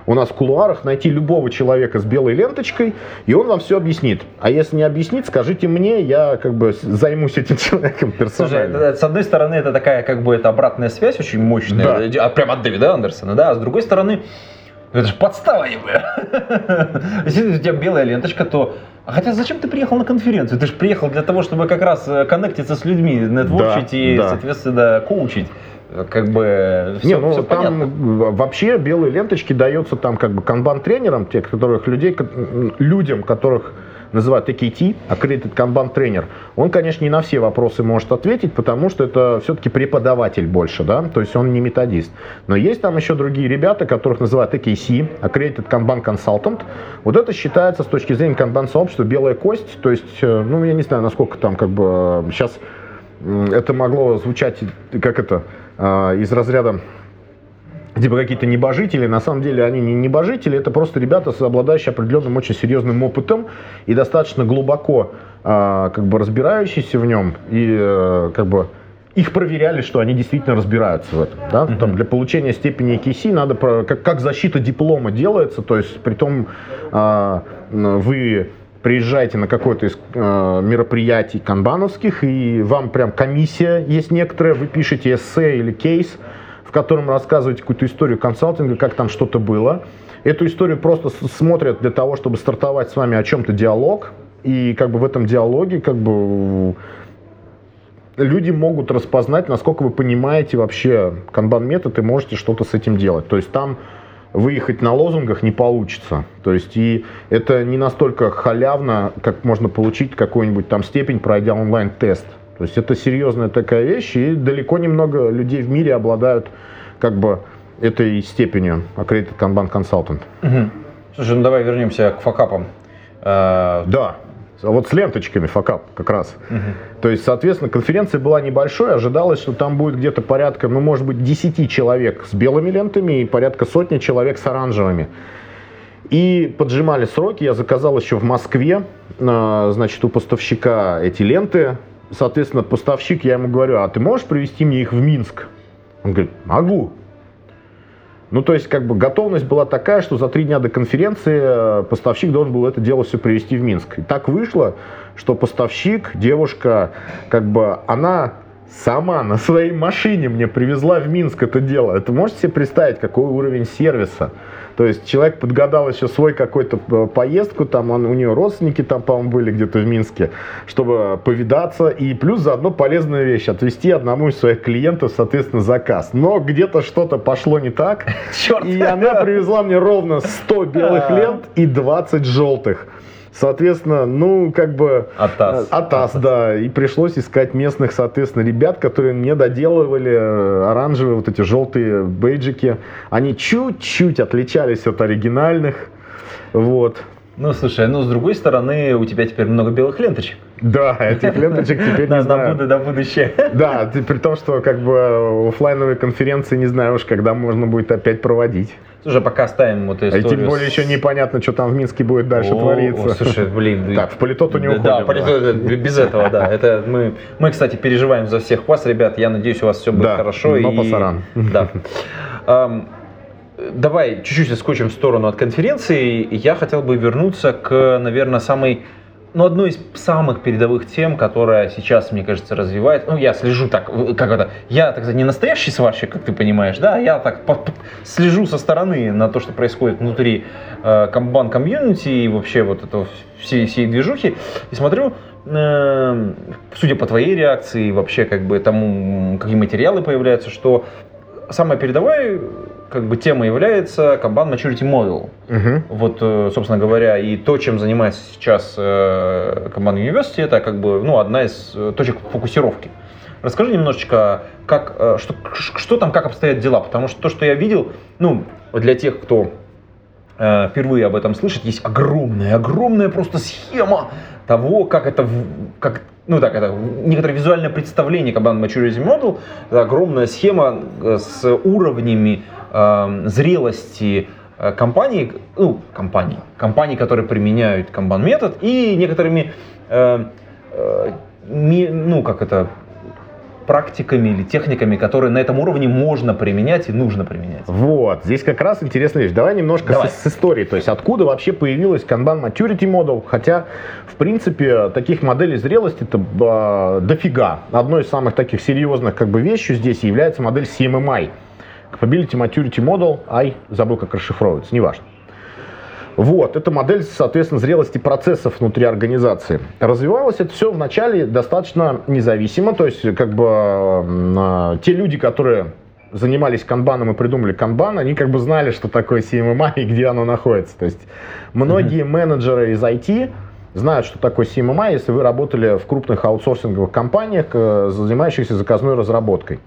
у нас в кулуарах найти любого человека с белой ленточкой, и он вам все объяснит. А если не объяснит, скажите мне, я как бы займусь этим человеком персонально. Слушай, с одной стороны, это такая как бы это обратная связь очень мощная, да. а прямо от Дэвида Андерсона, да, а с другой стороны, это же подстава ебая. Если у тебя белая ленточка, то... А хотя зачем ты приехал на конференцию? Ты же приехал для того, чтобы как раз э, коннектиться с людьми, нетворчить да, и, да. соответственно, коучить как бы все, Не, ну, все там понятно. вообще белые ленточки даются там как бы канбан тренерам, тех, которых людей, людям, которых называют AKT, Accredited Kanban Trainer, он, конечно, не на все вопросы может ответить, потому что это все-таки преподаватель больше, да, то есть он не методист. Но есть там еще другие ребята, которых называют AKC, Accredited Kanban Consultant. Вот это считается с точки зрения канбан сообщества белая кость, то есть, э, ну, я не знаю, насколько там как бы сейчас это могло звучать, как это, э, из разряда типа какие-то небожители, на самом деле они не небожители, это просто ребята, обладающие определенным очень серьезным опытом и достаточно глубоко а, как бы разбирающиеся в нем и э, как бы их проверяли, что они действительно разбираются в этом. Да? Mm-hmm. Там для получения степени EKC надо, про, как, как защита диплома делается, то есть при том а, вы приезжаете на какое-то из э, мероприятий канбановских, и вам прям комиссия есть некоторая, вы пишете эссе или кейс, в котором рассказываете какую-то историю консалтинга, как там что-то было. Эту историю просто смотрят для того, чтобы стартовать с вами о чем-то диалог, и как бы в этом диалоге как бы люди могут распознать, насколько вы понимаете вообще канбан-метод и можете что-то с этим делать. То есть там выехать на лозунгах не получится. То есть и это не настолько халявно, как можно получить какую-нибудь там степень, пройдя онлайн-тест. То есть это серьезная такая вещь, и далеко немного людей в мире обладают как бы этой степенью Accredited Kanban Consultant. Угу. Слушай, ну давай вернемся к факапам. А, да. Вот с ленточками факап как раз. Угу. То есть, соответственно, конференция была небольшой, ожидалось, что там будет где-то порядка, ну, может быть, 10 человек с белыми лентами и порядка сотни человек с оранжевыми. И поджимали сроки, я заказал еще в Москве, а, значит, у поставщика эти ленты, соответственно, поставщик, я ему говорю, а ты можешь привезти мне их в Минск? Он говорит, могу. Ну, то есть, как бы готовность была такая, что за три дня до конференции э, поставщик должен был это дело все привезти в Минск. И так вышло, что поставщик, девушка, как бы, она сама на своей машине мне привезла в Минск это дело. Это можете себе представить, какой уровень сервиса? То есть человек подгадал еще свой какой-то э, поездку, там он, у нее родственники там, по-моему, были где-то в Минске, чтобы повидаться. И плюс заодно полезная вещь, отвезти одному из своих клиентов, соответственно, заказ. Но где-то что-то пошло не так. Черт. И она привезла мне ровно 100 белых лент и 20 желтых. Соответственно, ну, как бы... Атас. Э, Атас, да. И пришлось искать местных, соответственно, ребят, которые мне доделывали э, оранжевые вот эти желтые бейджики. Они чуть-чуть отличались от оригинальных. Вот. Ну, слушай, ну, с другой стороны, у тебя теперь много белых ленточек. Да, этих ленточек теперь не знаю. На будущее. Да, при том, что как бы офлайновые конференции не знаю уж, когда можно будет опять проводить. Слушай, пока ставим вот эту историю. И тем более еще непонятно, что там в Минске будет дальше твориться. Слушай, блин. Так, в политоту не уходим. Да, политоту, без этого, да. Это мы, мы, кстати, переживаем за всех вас, ребят. Я надеюсь, у вас все будет да, хорошо. Но и... пасаран. Да. Давай чуть-чуть отскочим в сторону от конференции. Я хотел бы вернуться к, наверное, самой ну, одной из самых передовых тем, которая сейчас, мне кажется, развивает. Ну, я слежу так, как это, я, так сказать, не настоящий сварщик, как ты понимаешь, да, я так по, по, слежу со стороны на то, что происходит внутри э, комбан комьюнити и вообще вот это всей, всей движухи, и смотрю, э, судя по твоей реакции, вообще как бы тому, какие материалы появляются, что самое передовое как бы тема является Kanban Maturity Model. Угу. Вот, э, собственно говоря, и то, чем занимается сейчас э, Kanban University, это как бы ну, одна из э, точек фокусировки. Расскажи немножечко, как, что, что там, как обстоят дела, потому что то, что я видел, ну, для тех, кто впервые об этом слышит, есть огромная, огромная просто схема того, как это, как, ну так, это некоторое визуальное представление Kanban Maturity Model, это огромная схема с уровнями э, зрелости компаний, ну, компаний, компаний, которые применяют канбан метод и некоторыми, э, э, ми, ну, как это, практиками или техниками, которые на этом уровне можно применять и нужно применять. Вот, здесь как раз интересная вещь. Давай немножко Давай. С, с истории, то есть откуда вообще появилась Kanban Maturity Model, хотя, в принципе, таких моделей зрелости это э, дофига. Одной из самых таких серьезных как бы вещей здесь является модель CMMI. Capability Maturity Model, ай, забыл, как расшифровывается, неважно. Вот, это модель, соответственно, зрелости процессов внутри организации. Развивалось это все вначале достаточно независимо, то есть как бы э, те люди, которые занимались канбаном и придумали канбан, они как бы знали, что такое CMMI и где оно находится. То есть многие mm-hmm. менеджеры из IT знают, что такое CMMI, если вы работали в крупных аутсорсинговых компаниях, э, занимающихся заказной разработкой.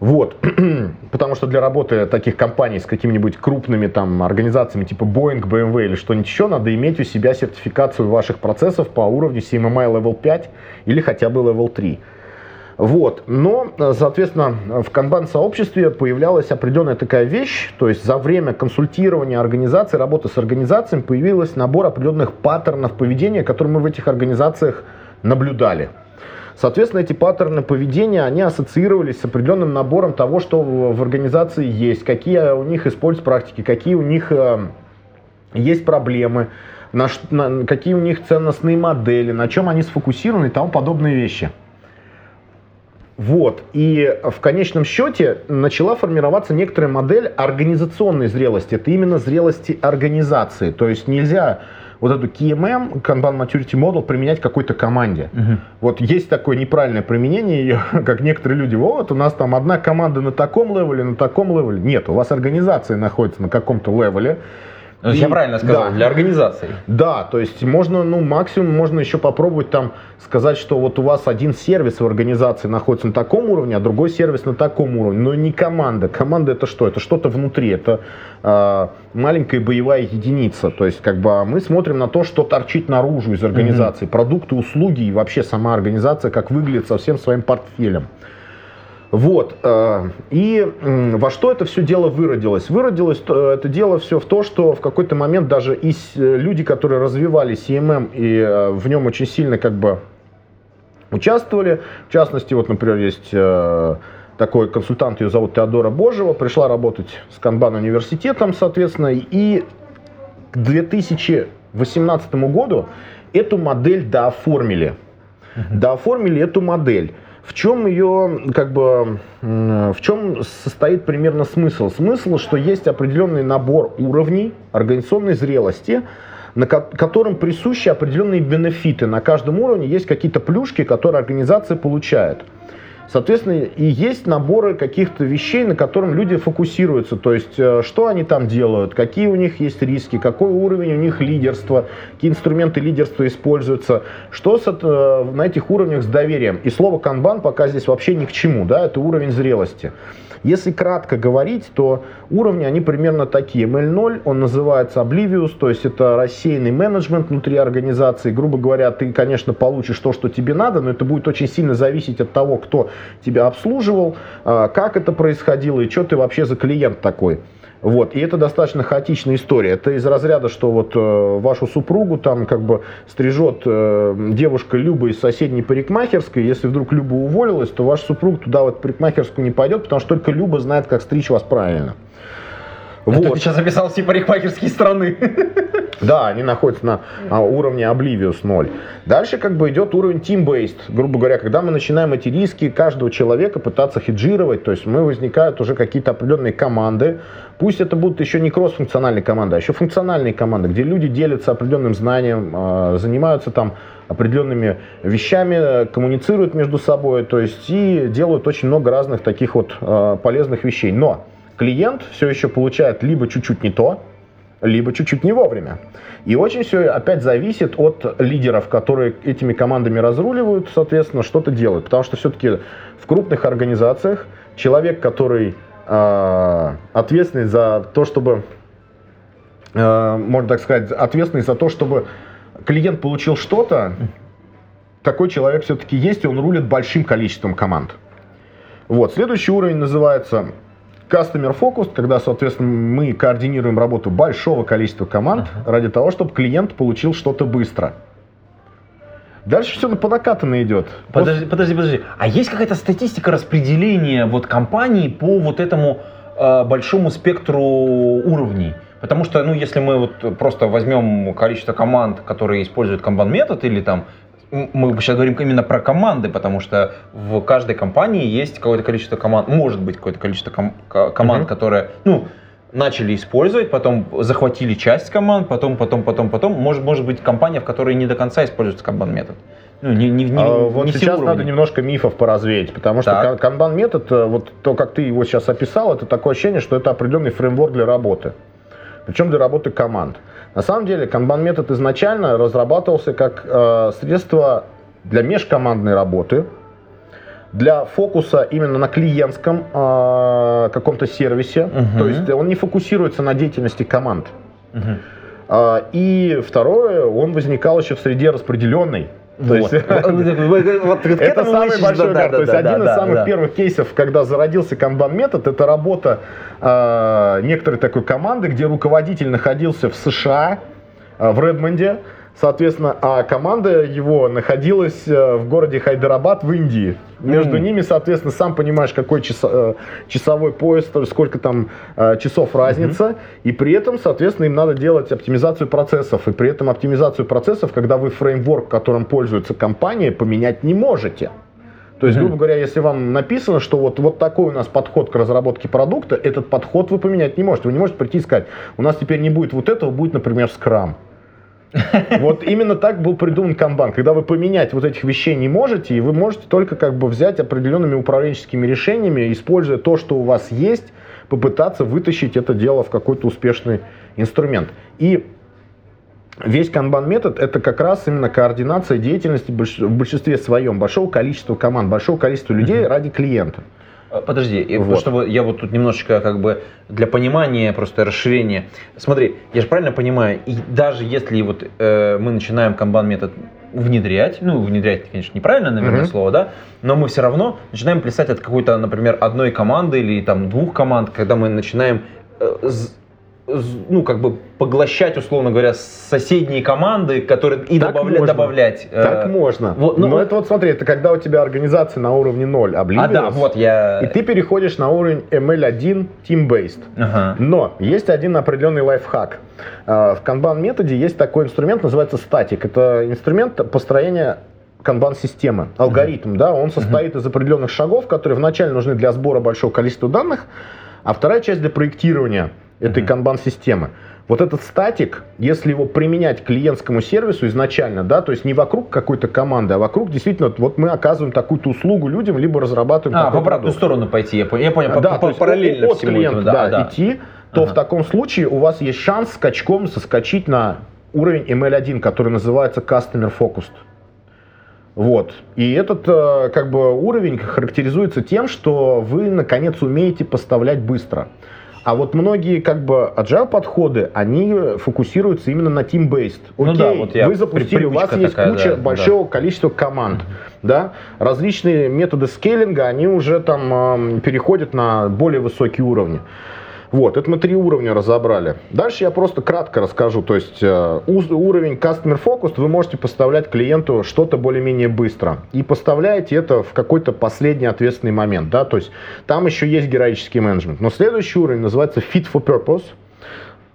Вот. Потому что для работы таких компаний с какими-нибудь крупными там организациями типа Boeing, BMW или что-нибудь еще, надо иметь у себя сертификацию ваших процессов по уровню CMMI Level 5 или хотя бы Level 3. Вот. Но, соответственно, в канбан-сообществе появлялась определенная такая вещь, то есть за время консультирования организации, работы с организациями появился набор определенных паттернов поведения, которые мы в этих организациях наблюдали. Соответственно, эти паттерны поведения, они ассоциировались с определенным набором того, что в организации есть, какие у них используют практики, какие у них э, есть проблемы, на, на, какие у них ценностные модели, на чем они сфокусированы и тому подобные вещи. Вот. И в конечном счете начала формироваться некоторая модель организационной зрелости. Это именно зрелости организации. То есть нельзя вот эту KMM, Kanban Maturity Model, применять какой-то команде. Угу. Вот есть такое неправильное применение ее, как некоторые люди, вот у нас там одна команда на таком level е, на таком level е. Нет, у вас организация находится на каком-то level е, ну, и, я правильно сказал, да, для организации. Да, то есть можно, ну, максимум можно еще попробовать там сказать, что вот у вас один сервис в организации находится на таком уровне, а другой сервис на таком уровне, но не команда. Команда это что? Это что-то внутри, это э, маленькая боевая единица. То есть как бы мы смотрим на то, что торчит наружу из организации, mm-hmm. продукты, услуги и вообще сама организация, как выглядит со всем своим портфелем. Вот. Э, и во что это все дело выродилось? Выродилось э, это дело все в то, что в какой-то момент даже и э, люди, которые развивали CMM и в нем очень сильно как бы участвовали, в частности, вот, например, есть такой консультант, ее зовут Теодора Божева, пришла работать с Канбан университетом, соответственно, и к 2018 году эту модель дооформили. Дооформили эту модель. В чем ее, как бы, в чем состоит примерно смысл? Смысл, что есть определенный набор уровней организационной зрелости, на которым присущи определенные бенефиты. На каждом уровне есть какие-то плюшки, которые организация получает. Соответственно, и есть наборы каких-то вещей, на котором люди фокусируются. То есть, э, что они там делают, какие у них есть риски, какой уровень у них лидерства, какие инструменты лидерства используются, что с, э, на этих уровнях с доверием. И слово канбан пока здесь вообще ни к чему, да, это уровень зрелости. Если кратко говорить, то уровни, они примерно такие. ML0, он называется Oblivious, то есть это рассеянный менеджмент внутри организации. Грубо говоря, ты, конечно, получишь то, что тебе надо, но это будет очень сильно зависеть от того, кто тебя обслуживал, а, как это происходило и что ты вообще за клиент такой. Вот. И это достаточно хаотичная история. Это из разряда, что вот э, вашу супругу там как бы стрижет э, девушка Люба из соседней парикмахерской. Если вдруг Люба уволилась, то ваш супруг туда вот парикмахерскую не пойдет, потому что только Люба знает, как стричь вас правильно. Вот. Это ты сейчас записал все парикмахерские страны. Да, они находятся на а, уровне Oblivious 0. Дальше как бы идет уровень team-based. Грубо говоря, когда мы начинаем эти риски каждого человека пытаться хеджировать, то есть мы возникают уже какие-то определенные команды, пусть это будут еще не кросс-функциональные команды, а еще функциональные команды, где люди делятся определенным знанием, а, занимаются там определенными вещами, коммуницируют между собой, то есть и делают очень много разных таких вот а, полезных вещей. Но клиент все еще получает либо чуть-чуть не то, либо чуть-чуть не вовремя. И очень все опять зависит от лидеров, которые этими командами разруливают, соответственно, что-то делают. Потому что все-таки в крупных организациях человек, который э, ответственный за то, чтобы, э, можно так сказать, ответственный за то, чтобы клиент получил что-то, такой человек все-таки есть, и он рулит большим количеством команд. Вот. Следующий уровень называется Customer Focus, когда, соответственно, мы координируем работу большого количества команд uh-huh. ради того, чтобы клиент получил что-то быстро. Дальше все по накатанной идет. Подожди, подожди, подожди. А есть какая-то статистика распределения вот компаний по вот этому э, большому спектру уровней? Потому что, ну, если мы вот просто возьмем количество команд, которые используют Kanban метод или там мы сейчас говорим именно про команды, потому что в каждой компании есть какое-то количество команд, может быть какое-то количество ком- команд, uh-huh. которые, ну, начали использовать, потом захватили часть команд, потом, потом, потом, потом. Может, может быть компания, в которой не до конца используется канбан метод. Ну, не, не, не, а, вот не сейчас надо немножко мифов поразвеять, потому что канбан метод, э, вот то, как ты его сейчас описал, это такое ощущение, что это определенный фреймворк для работы. Причем для работы команд. На самом деле, Kanban метод изначально разрабатывался как э, средство для межкомандной работы, для фокуса именно на клиентском э, каком-то сервисе. Мгм. То есть он не фокусируется на деятельности команд. А, И второе, он возникал еще в среде распределенной. То Вот. есть- Вот к это самый большой да, да, То есть да, один из самых первых кейсов, когда зародился Kanban метод, это работа э, некоторой такой команды, где руководитель находился в США, э, в Редмонде, соответственно, а команда его находилась э, в городе Хайдарабад в Индии. Между М. ними, соответственно, сам понимаешь, какой часа- э, часовой есть сколько там э, часов разница, и при этом, соответственно, им надо делать оптимизацию процессов, и при этом оптимизацию процессов, когда вы фреймворк, которым пользуется компания, поменять не можете. То есть, Мгм. грубо говоря, если вам написано, что вот, вот такой у нас подход к разработке продукта, этот подход вы поменять не можете. Вы не можете прийти и сказать, у нас теперь не будет вот этого, будет, например, скрам. Вот именно так был придуман канбан, когда вы поменять вот этих вещей не можете, и вы можете только как бы взять определенными управленческими решениями, используя то, что у вас есть, попытаться вытащить это дело в какой-то успешный инструмент. И весь канбан метод это как раз именно координация деятельности в большинстве своем большого количества команд, большого количества людей ради клиента. А, Подожди, Вот. чтобы я вот тут немножечко как бы для понимания, просто расширения. Смотри, я же правильно понимаю, и даже если вот э, мы начинаем канбан метод внедрять, ну внедрять, конечно, неправильно, наверное, Мгм. слово, да, но мы все равно начинаем плясать от какой-то, например, одной команды или там двух команд, когда мы начинаем э, ну, как бы поглощать, условно говоря, соседние команды, которые и Так добавля- можно. добавлять. э, Так можно. вот, ну, Но вот- это вот смотри, это когда у тебя организация на уровне 0 А облизывалась, да, вот я. и ты переходишь на уровень ML1 Team-Based. Ага. Но есть один определенный лайфхак. А, В Kanban методе есть такой инструмент, называется статик. Это инструмент построения канбан-системы, алгоритм, да, он состоит из определенных шагов, которые вначале нужны для сбора большого количества данных, а вторая часть для проектирования этой Мгм. канбан-системы. Вот этот статик, если его применять к клиентскому сервису изначально, да, то есть не вокруг какой-то команды, а вокруг действительно, вот мы оказываем такую-то услугу людям, либо разрабатываем А, в обратную продукт. сторону пойти, я понял, я понял, по- Да, по- есть параллельно от всему клиента, этому, да, да, да. идти, то Ага. в таком случае у вас есть шанс скачком соскочить на уровень ML1, который называется Customer Focused. Вот. И этот э, как бы уровень характеризуется тем, что вы наконец умеете поставлять быстро. А вот многие как бы agile подходы, они фокусируются именно на team-based. Ну Окей, да, вот я- вы запустили, у вас привычка есть такая, куча да, большого количества команд, да, различные методы скейлинга, они уже там эм, переходят на более высокие уровни. Вот, это мы три уровня разобрали. Дальше я просто кратко расскажу. То есть э, уровень Customer Focus вы можете поставлять клиенту что-то более-менее быстро. И поставляете это в какой-то последний ответственный момент. Да? То есть там еще есть героический менеджмент. Но следующий уровень называется Fit for Purpose.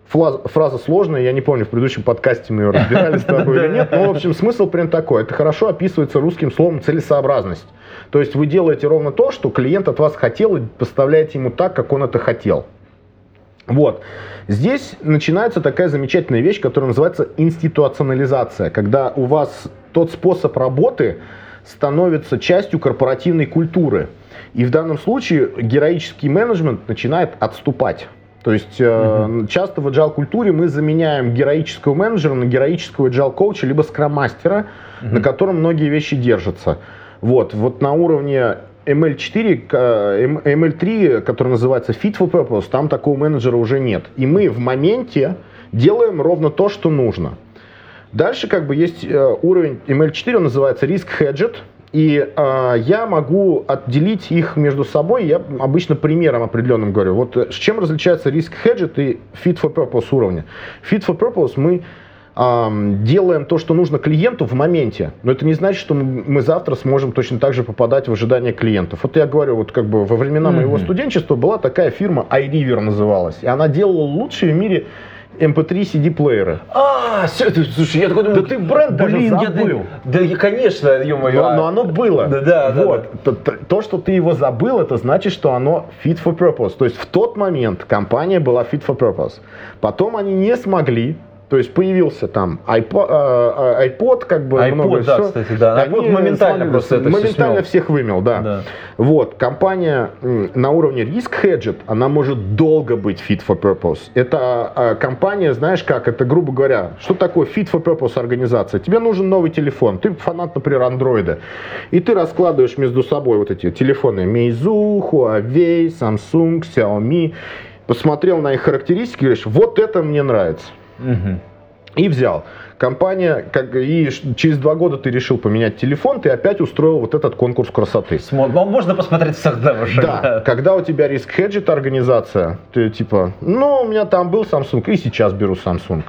Фраза, фраза сложная, я не помню, в предыдущем подкасте мы ее разбирали с тобой или нет, но, в общем, смысл прям такой. Это хорошо описывается русским словом целесообразность. То есть вы делаете ровно то, что клиент от вас хотел, и поставляете ему так, как он это хотел. Вот. Здесь начинается такая замечательная вещь, которая называется институционализация, когда у вас тот способ работы становится частью корпоративной культуры. И в данном случае героический менеджмент начинает отступать. То есть э, часто в agile культуре мы заменяем героического менеджера на героического agile коуча либо скрам-мастера, на котором многие вещи держатся. Вот, вот на уровне ML4, к- э, М- ML3, который называется Fit for Purpose, там такого менеджера уже нет. И мы в моменте делаем ровно то, что нужно. Дальше как бы есть э, уровень ML4, он называется Risk Hedged. И э, я могу отделить их между собой. Я обычно примером определенным говорю. Вот э, с чем различается Risk Hedged и Fit for Purpose уровня. Fit for Purpose мы делаем то, что нужно клиенту в моменте. Но это не значит, что мы завтра сможем точно так же попадать в ожидания клиентов. Вот я говорю, вот как бы во времена моего студенчества была такая фирма iRiver называлась. И она делала лучшие в мире MP3 CD-плееры. А, слушай, я такой думаю, Да ты бренд даже блин, я- забыл. да, я, конечно, ё-моё. Но, но оно было. Да, да, да, вот. То, то- то, что ты его забыл, это значит, что оно fit for purpose. То есть в тот момент компания была fit for purpose. Потом они не смогли То есть появился там iPod, э, iPod как бы iPod, много да, всё. кстати, да. Они iPod моментально смогли- просто это моментально смел. всех вымел, да. Да. Вот, компания на уровне Risk Hedged, она может долго быть fit for purpose. Это а, компания, знаешь как, это, грубо говоря, что такое fit for purpose организация? Тебе нужен новый телефон, ты фанат, например, андроида, и ты раскладываешь между собой вот эти телефоны Meizu, Huawei, Samsung, Xiaomi, посмотрел на их характеристики и говоришь, вот это мне нравится. Мгм. И взял. Компания, как, и через два года ты решил поменять телефон, ты опять устроил вот этот конкурс красоты. Смо- ну, Можно посмотреть всегда уже. Да, когда у тебя риск хеджит организация, ты типа, ну, у меня там был Samsung, и сейчас беру Samsung.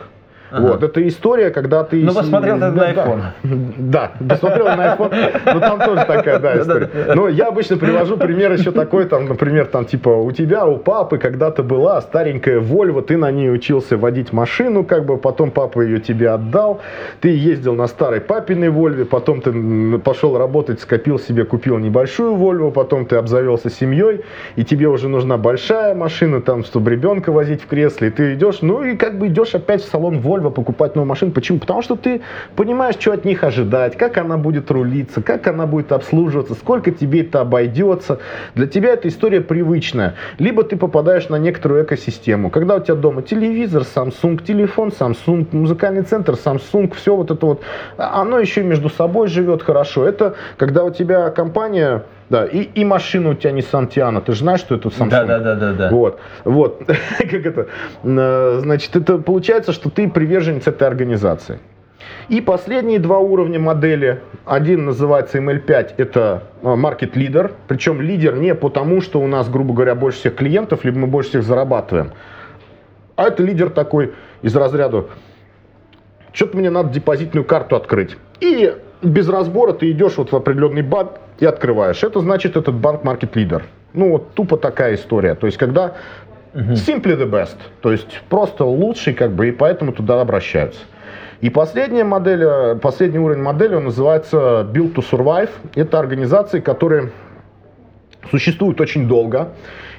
Ага. Вот, это история, когда ты... Ну, посмотрел ты на iPhone. Да, посмотрел на iPhone, но там тоже такая, да, история. Но я обычно привожу пример еще такой, там, например, там, типа, у тебя, у папы когда-то была старенькая Volvo, ты на ней учился водить машину, как бы, потом папа ее тебе отдал, ты ездил на старой папиной Вольве, потом ты пошел работать, скопил себе, купил небольшую Volvo, потом ты обзавелся семьей, и тебе уже нужна большая машина, там, чтобы ребенка возить в кресле, и ты идешь, ну, и как бы идешь опять в салон Volvo покупать новую машину. Почему? Потому что ты понимаешь, что от них ожидать, как она будет рулиться, как она будет обслуживаться, сколько тебе это обойдется. Для тебя эта история привычная. Либо ты попадаешь на некоторую экосистему. Когда у тебя дома телевизор, Samsung, телефон, Samsung, музыкальный центр, Samsung, все вот это вот, оно еще между собой живет хорошо. Это когда у тебя компания, да, и, и машина у тебя Nissan Tiana. Ты же знаешь, что это Samsung? Да, да, да, да, да. Вот, вот, как это, э, значит, это получается, что ты приверженец этой организации. И последние два уровня модели. Один называется ML5, это э, market leader. Причем лидер не потому, что у нас, грубо говоря, больше всех клиентов, либо мы больше всех зарабатываем. А это лидер такой из разряда, что-то мне надо депозитную карту открыть. И без разбора ты идешь вот в определенный банк и открываешь. Это значит этот банк leader. Ну вот тупо такая история. То есть когда simply the best, то есть просто лучший как бы и поэтому туда обращаются. И последняя модель, э, последний уровень модели, он называется Build to Survive. Это организации, которые существуют очень долго.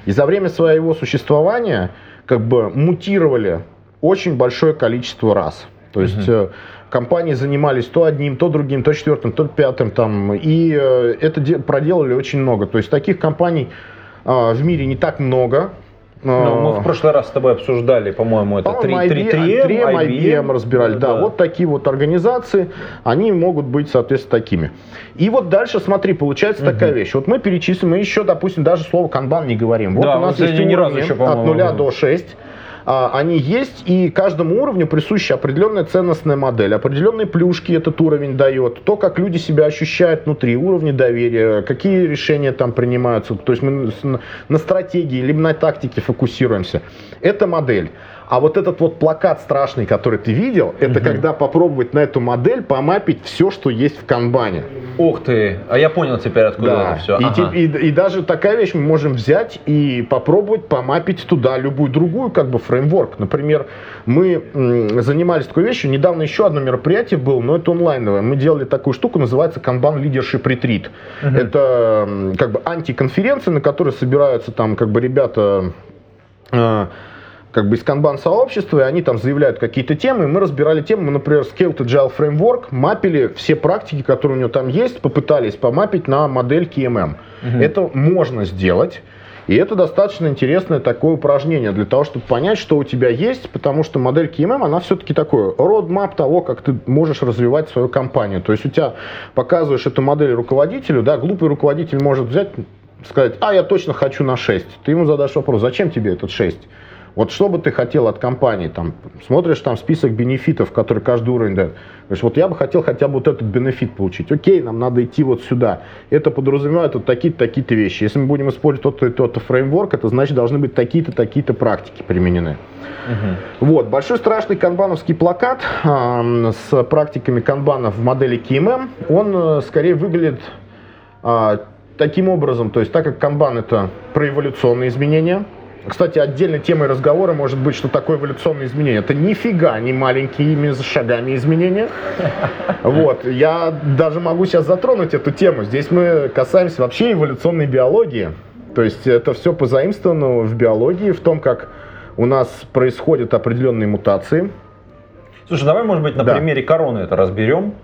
И за время своего существования как бы мутировали очень большое количество раз. То есть компании занимались то одним, то другим, то четвертым, то пятым там. И э, это де- проделали очень много. То есть таких компаний э, в мире не так много. Ну, мы Э, в прошлый раз с тобой обсуждали, по-моему, это по-моему, 3, 3M, 3M, IBM разбирали. Да, вот такие вот организации, они могут быть, соответственно, такими. И вот дальше, смотри, получается такая вещь. Вот мы перечислим, мы еще, допустим, даже слово канбан не говорим. Вот Да, у нас вот есть ни разу еще, от по-моему, 0 до 6. А, Они есть, и каждому уровню присуща определенная ценностная модель. Определенные плюшки этот уровень дает. То, как люди себя ощущают внутри, уровни доверия, какие решения там принимаются. То есть мы на стратегии, либо на тактике фокусируемся. Это модель. А вот этот вот плакат страшный, который ты видел, это когда попробовать на эту модель помапить все, что есть в канбане. Ух ты, а я понял теперь, откуда Да. это все. И, те- и- и даже такая вещь мы можем взять и попробовать помапить туда любую другую как бы фреймворк. Например, мы м, занимались такой вещью. Недавно еще одно мероприятие было, но это онлайновое. Мы делали такую штуку, называется Kanban Leadership Retreat. Это м, как бы антиконференция, на которой собираются там как бы ребята э, как бы из канбан сообщества, и они там заявляют какие-то темы, мы разбирали темы, мы, например, Scaled Agile Framework, мапили все практики, которые у него там есть, попытались помапить на модель KMM. Это можно сделать, и это достаточно интересное такое упражнение для того, чтобы понять, что у тебя есть, потому что модель KMM, она все-таки такой родмап того, как ты можешь развивать свою компанию. То есть у тебя показываешь эту модель руководителю, да, глупый руководитель может взять, сказать, а, я точно хочу на 6. Ты ему задашь вопрос, зачем тебе этот 6? Вот что бы ты хотел от компании? Там, смотришь там список бенефитов, которые каждый уровень дает. Говоришь, вот я бы хотел хотя бы вот этот бенефит получить. Окей, нам надо идти вот сюда. Это подразумевает вот такие-то, такие-то вещи. Если мы будем использовать тот-то и тот-то фреймворк, это значит должны быть такие-то, такие-то практики применены. Вот, большой страшный канбановский плакат ам, с практиками канбана в модели KMM, он э, скорее выглядит а, таким образом, то есть так как канбан это проэволюционные изменения, кстати, отдельной темой разговора может быть, что такое эволюционное изменение. Это нифига не маленькими шагами изменения. Вот, я даже могу сейчас затронуть эту тему. Здесь мы касаемся вообще эволюционной биологии. То есть это все позаимствовано в биологии, в том, как у нас происходят определенные мутации. Слушай, давай, может быть, на Да. примере короны это разберем.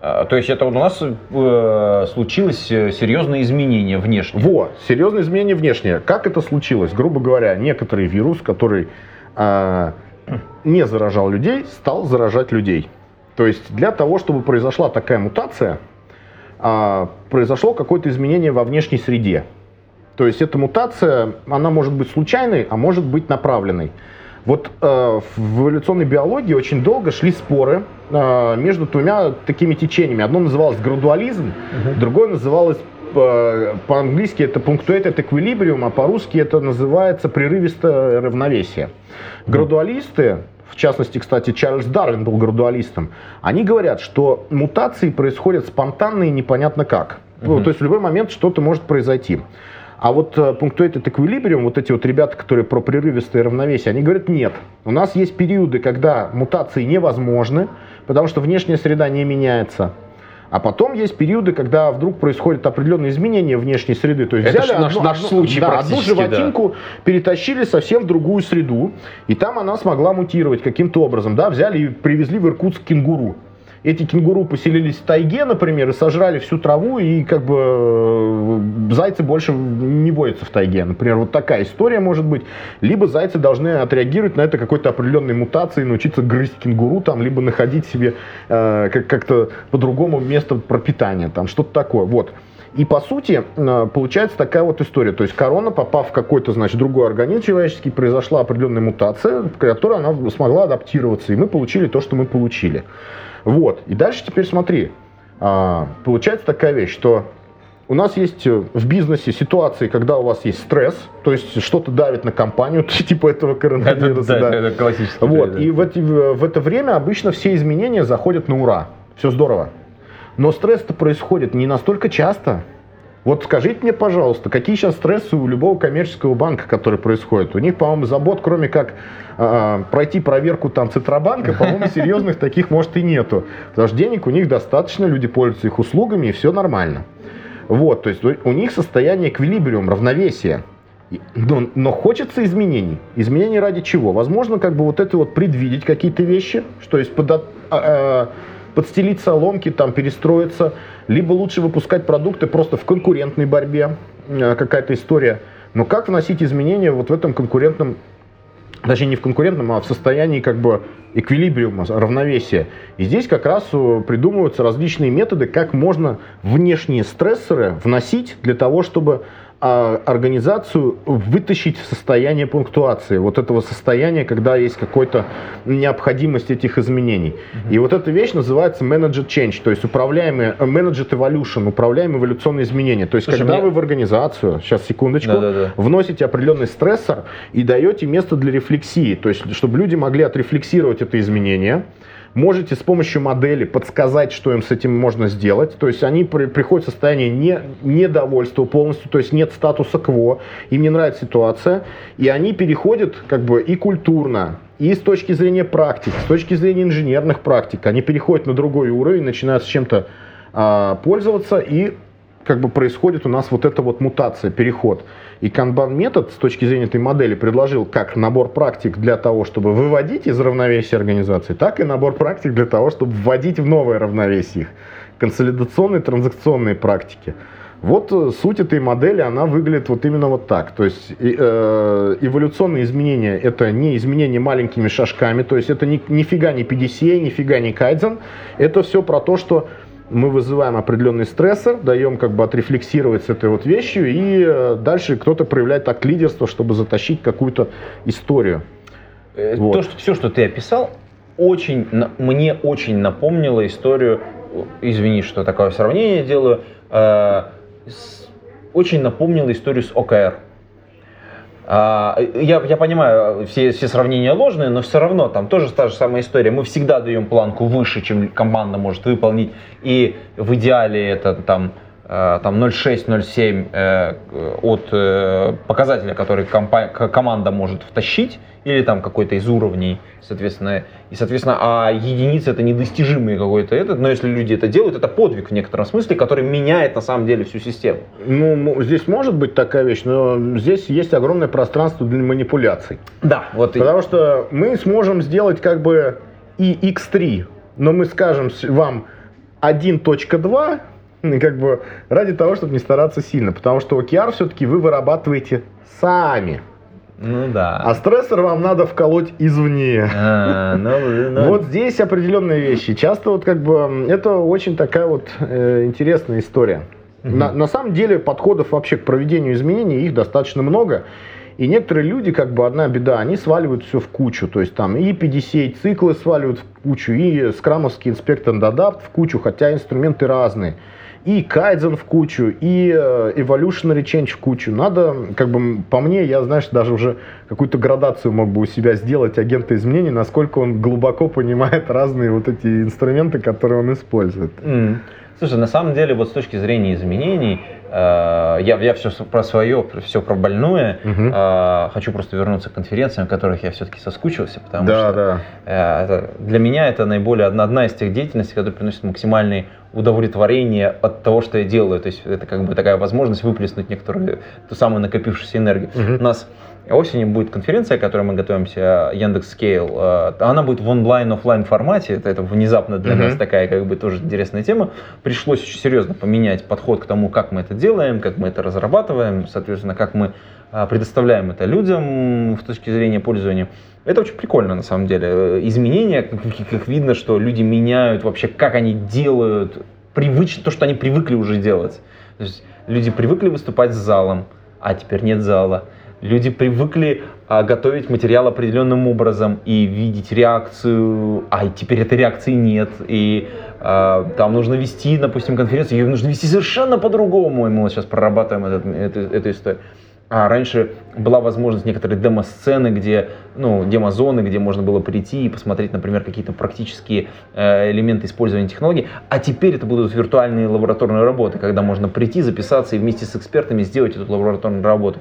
А, То есть это у нас э, случилось э, серьезное изменение внешне. Во, серьезное изменение внешнее. Как это случилось? Грубо говоря, некоторый вирус, который а, не заражал людей, стал заражать людей. То есть для того, чтобы произошла такая мутация, а, произошло какое-то изменение во внешней среде. То есть эта мутация, она может быть случайной, а может быть направленной. Вот э, в эволюционной биологии очень долго шли споры э, между двумя такими течениями. Одно называлось градуализм, другое называлось э, по-английски это punctuated equilibrium, а по-русски это называется прерывистое равновесие. Градуалисты, в частности, кстати, Чарльз Дарвин был градуалистом, они говорят, что мутации происходят спонтанно и непонятно как. Ну, то есть в любой момент что-то может произойти. А вот э, punctuated equilibrium, вот эти вот ребята, которые про прерывистое равновесие, они говорят, нет, у нас есть периоды, когда мутации невозможны, потому что внешняя среда не меняется. А потом есть периоды, когда вдруг происходят определенные изменения внешней среды. То есть Это взяли наш- одну- наш случай да, одну практически, да. животинку, перетащили совсем в другую среду, и там она смогла мутировать каким-то образом. Да, взяли и привезли в Иркутск кенгуру. Эти кенгуру поселились в тайге, например, и сожрали всю траву, и как бы э, зайцы больше не водятся в тайге. Например, вот такая история может быть. Либо зайцы должны отреагировать на это какой-то определенной мутацией, научиться грызть кенгуру, там, либо находить себе э, как- как-то по-другому место пропитания, там, что-то такое. Вот. И по сути э, получается такая вот история. То есть корона, попав в какой-то, значит, другой организм человеческий, произошла определенная мутация, в которой она смогла адаптироваться, и мы получили то, что мы получили. Вот. И дальше теперь смотри. А, Получается такая вещь, что у нас есть э, в бизнесе ситуации, когда у вас есть стресс, то есть что-то давит на компанию, типа этого Это, коронавируса. да, да. это классический Вот, и в, эти- в это время обычно все изменения заходят на ура. Все здорово. Но стресс-то происходит не настолько часто. Вот скажите мне, пожалуйста, какие сейчас стрессы у любого коммерческого банка, который происходит? У них, по-моему, забот, кроме как а, пройти проверку там Центробанка, по-моему, серьезных таких, может, и нету. Потому что денег у них достаточно, люди пользуются их услугами, и все нормально. Вот, то есть у них состояние эквилибриум, равновесия. Но, но хочется изменений. Изменений ради чего? Возможно, как бы вот это вот предвидеть какие-то вещи, что есть а, а, подстелить соломки, там перестроиться, либо лучше выпускать продукты просто в конкурентной борьбе, э, какая-то история. Но как вносить изменения вот в этом конкурентном точнее не в конкурентном, а в состоянии как бы эквилибриума, равновесия. И здесь как раз э, придумываются различные методы, как можно внешние стрессоры вносить для того, чтобы организацию вытащить в состояние пунктуации, вот этого состояния, когда есть какая-то необходимость этих изменений. И вот эта вещь называется managed change, то есть управляемый, э, managed evolution, управляемые эволюционные изменения. То есть Слушай, когда мне- вы в организацию, сейчас секундочку, Да-да-да. вносите определенный стрессор и даете место для рефлексии, то есть чтобы люди могли отрефлексировать это изменение. Можете с помощью модели подсказать, что им с этим можно сделать. То есть они при- приходят в состояние не, недовольства полностью, то есть нет статуса кво, им не нравится ситуация, и они переходят как бы и культурно, и с точки зрения практик, с точки зрения инженерных практик, они переходят на другой уровень, начинают с чем-то а, пользоваться, и как бы происходит у нас вот эта вот мутация, переход. И канбан метод с точки зрения этой модели предложил как набор практик для того, чтобы выводить из равновесия организации, так и набор практик для того, чтобы вводить в новое равновесие их. Консолидационные, транзакционные практики. Вот э, суть этой модели, она выглядит вот именно вот так. То есть э, эволюционные изменения это не изменения маленькими шажками, то есть это ни, нифига не PDCA, нифига не кайдзен. Это все про то, что мы вызываем определенный стрессор, даем как бы отрефлексировать с этой вот вещью, и э, дальше кто-то проявляет акт лидерства, чтобы затащить какую-то историю. Э, Вот. То, что все, что ты описал, очень, на- мне очень напомнило историю, э, извини, что такое сравнение делаю, э, с- очень напомнило историю с ОКР. А, я, я понимаю, все, все сравнения ложные, но все равно там тоже та же самая история. Мы всегда даем планку выше, чем команда может выполнить. И в идеале это там, там 0,6-0,7 э, от э, показателя, который команда может втащить, или там какой-то из уровней, соответственно, и, соответственно, а единицы это недостижимый какой-то этот, но если люди это делают, это подвиг в некотором смысле, который меняет на самом деле всю систему. Ну, здесь может быть такая вещь, но здесь есть огромное пространство для манипуляций. Да, вот и- Потому что мы сможем сделать как бы и X3, но мы скажем вам 1.2, ну, как бы ради того, чтобы не стараться сильно, потому что OKR все-таки вы вырабатываете сами, Ну да. а стрессор вам надо вколоть извне. А, ну, ну, Вот здесь определенные вещи. Часто вот как бы это очень такая вот э, интересная история. На, на самом деле подходов вообще к проведению изменений их достаточно много. И некоторые люди, как бы одна беда, они сваливают все в кучу. То есть там и PDCA циклы сваливают в кучу, и скрамовский инспектор дадапт в кучу, хотя инструменты разные. И кайдзен в кучу, и э, evolutionary change в кучу. Надо, как бы, по мне, я, знаешь, даже уже какую-то градацию мог бы у себя сделать агента изменений, насколько он глубоко понимает разные вот эти инструменты, которые он использует. М. Слушай, на самом деле, вот с точки зрения изменений, э, я, я все про свое, все про больное, Мгм. э, хочу просто вернуться к конференциям, которых я все-таки соскучился, потому Да, что да. э, это- для меня это наиболее одна, одна из тех деятельностей, которая приносит максимальное удовлетворение от того, что я делаю. То есть это как бы такая возможность выплеснуть некоторую, ту самую накопившуюся энергию. Мгм. У нас осенью будет конференция, к которой мы готовимся, Яндекс Scale. Э, Она будет в онлайн-офлайн формате. Это, это внезапно для Мгм. нас такая как бы тоже интересная тема. Пришлось очень серьезно поменять подход к тому, как мы это делаем, как мы это разрабатываем, соответственно, как мы а, предоставляем это людям с точки зрения пользования. Это очень прикольно, на самом деле. Э, Изменения, как, как видно, что люди меняют вообще, как они делают, привычно, то, что они привыкли уже делать. То есть люди привыкли выступать с залом, а теперь нет зала. Люди привыкли а, готовить материал определенным образом и видеть реакцию, а теперь этой реакции нет. И а, там нужно вести, допустим, конференцию, ее нужно вести совершенно по-другому. И мы вот сейчас прорабатываем этот- эту, эту историю. А раньше была возможность некоторые демо-сцены, где, ну, демо-зоны, где можно было прийти и посмотреть, например, какие-то практические э, элементы использования технологий. А теперь это будут виртуальные лабораторные работы, когда можно прийти, записаться и вместе с экспертами сделать эту лабораторную работу.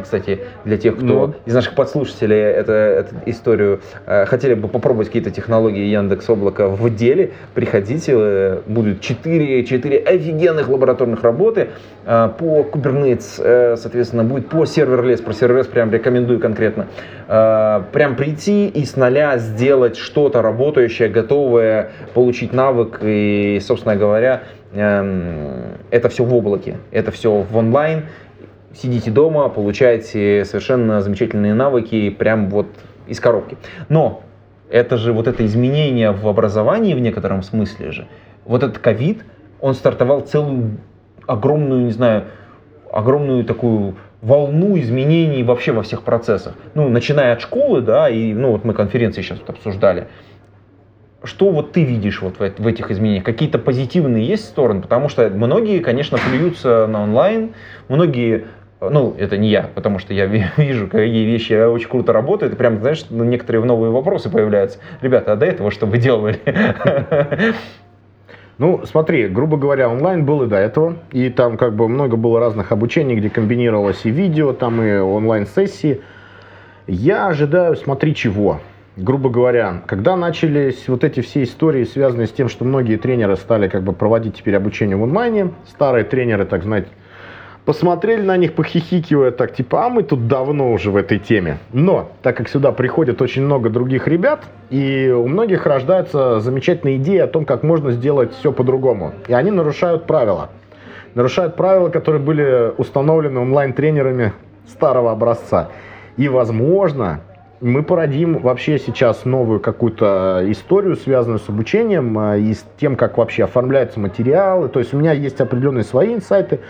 Кстати, для тех, кто Ну. из наших подслушателей это, эту историю э, хотели бы попробовать какие-то технологии Яндекс Облака в деле, приходите, э, будут 4, 4 офигенных лабораторных работы э, по Kubernetes, э, соответственно, будет по serverless, про serverless прям рекомендую конкретно. Э, Прям прийти и с нуля сделать что-то работающее, готовое, получить навык и, собственно говоря, эм, это все в облаке, это все в онлайн, сидите дома, получаете совершенно замечательные навыки прям вот из коробки. Но это же вот это изменение в образовании в некотором смысле же, вот этот ковид, он стартовал целую огромную, не знаю, огромную такую волну изменений вообще во всех процессах. Ну, начиная от школы, да, и, ну, вот мы конференции сейчас вот обсуждали. Что вот ты видишь вот в, эт- в этих изменениях? Какие-то позитивные есть стороны? Потому что многие, конечно, плюются на онлайн, многие ну, это не я, потому что я ви- вижу, какие вещи очень круто работают, и прям, знаешь, ну, некоторые новые вопросы появляются. Ребята, а до этого что вы делали? Ну, смотри, грубо говоря, онлайн был и до этого, и там как бы много было разных обучений, где комбинировалось и видео, там и онлайн-сессии. Я ожидаю, смотри, чего. Грубо говоря, когда начались вот эти все истории, связанные с тем, что многие тренеры стали как бы проводить теперь обучение в онлайне, старые тренеры, так знаете, посмотрели на них, похихикивая так, типа, а мы тут давно уже в этой теме. Но, так как сюда приходит очень много других ребят, и у многих рождаются замечательные идеи о том, как можно сделать все по-другому. И они нарушают правила. Нарушают правила, которые были установлены онлайн-тренерами старого образца. И, возможно, мы породим вообще сейчас новую какую-то историю, связанную с обучением э, и с тем, как вообще оформляются материалы. То есть у меня есть определенные свои инсайты.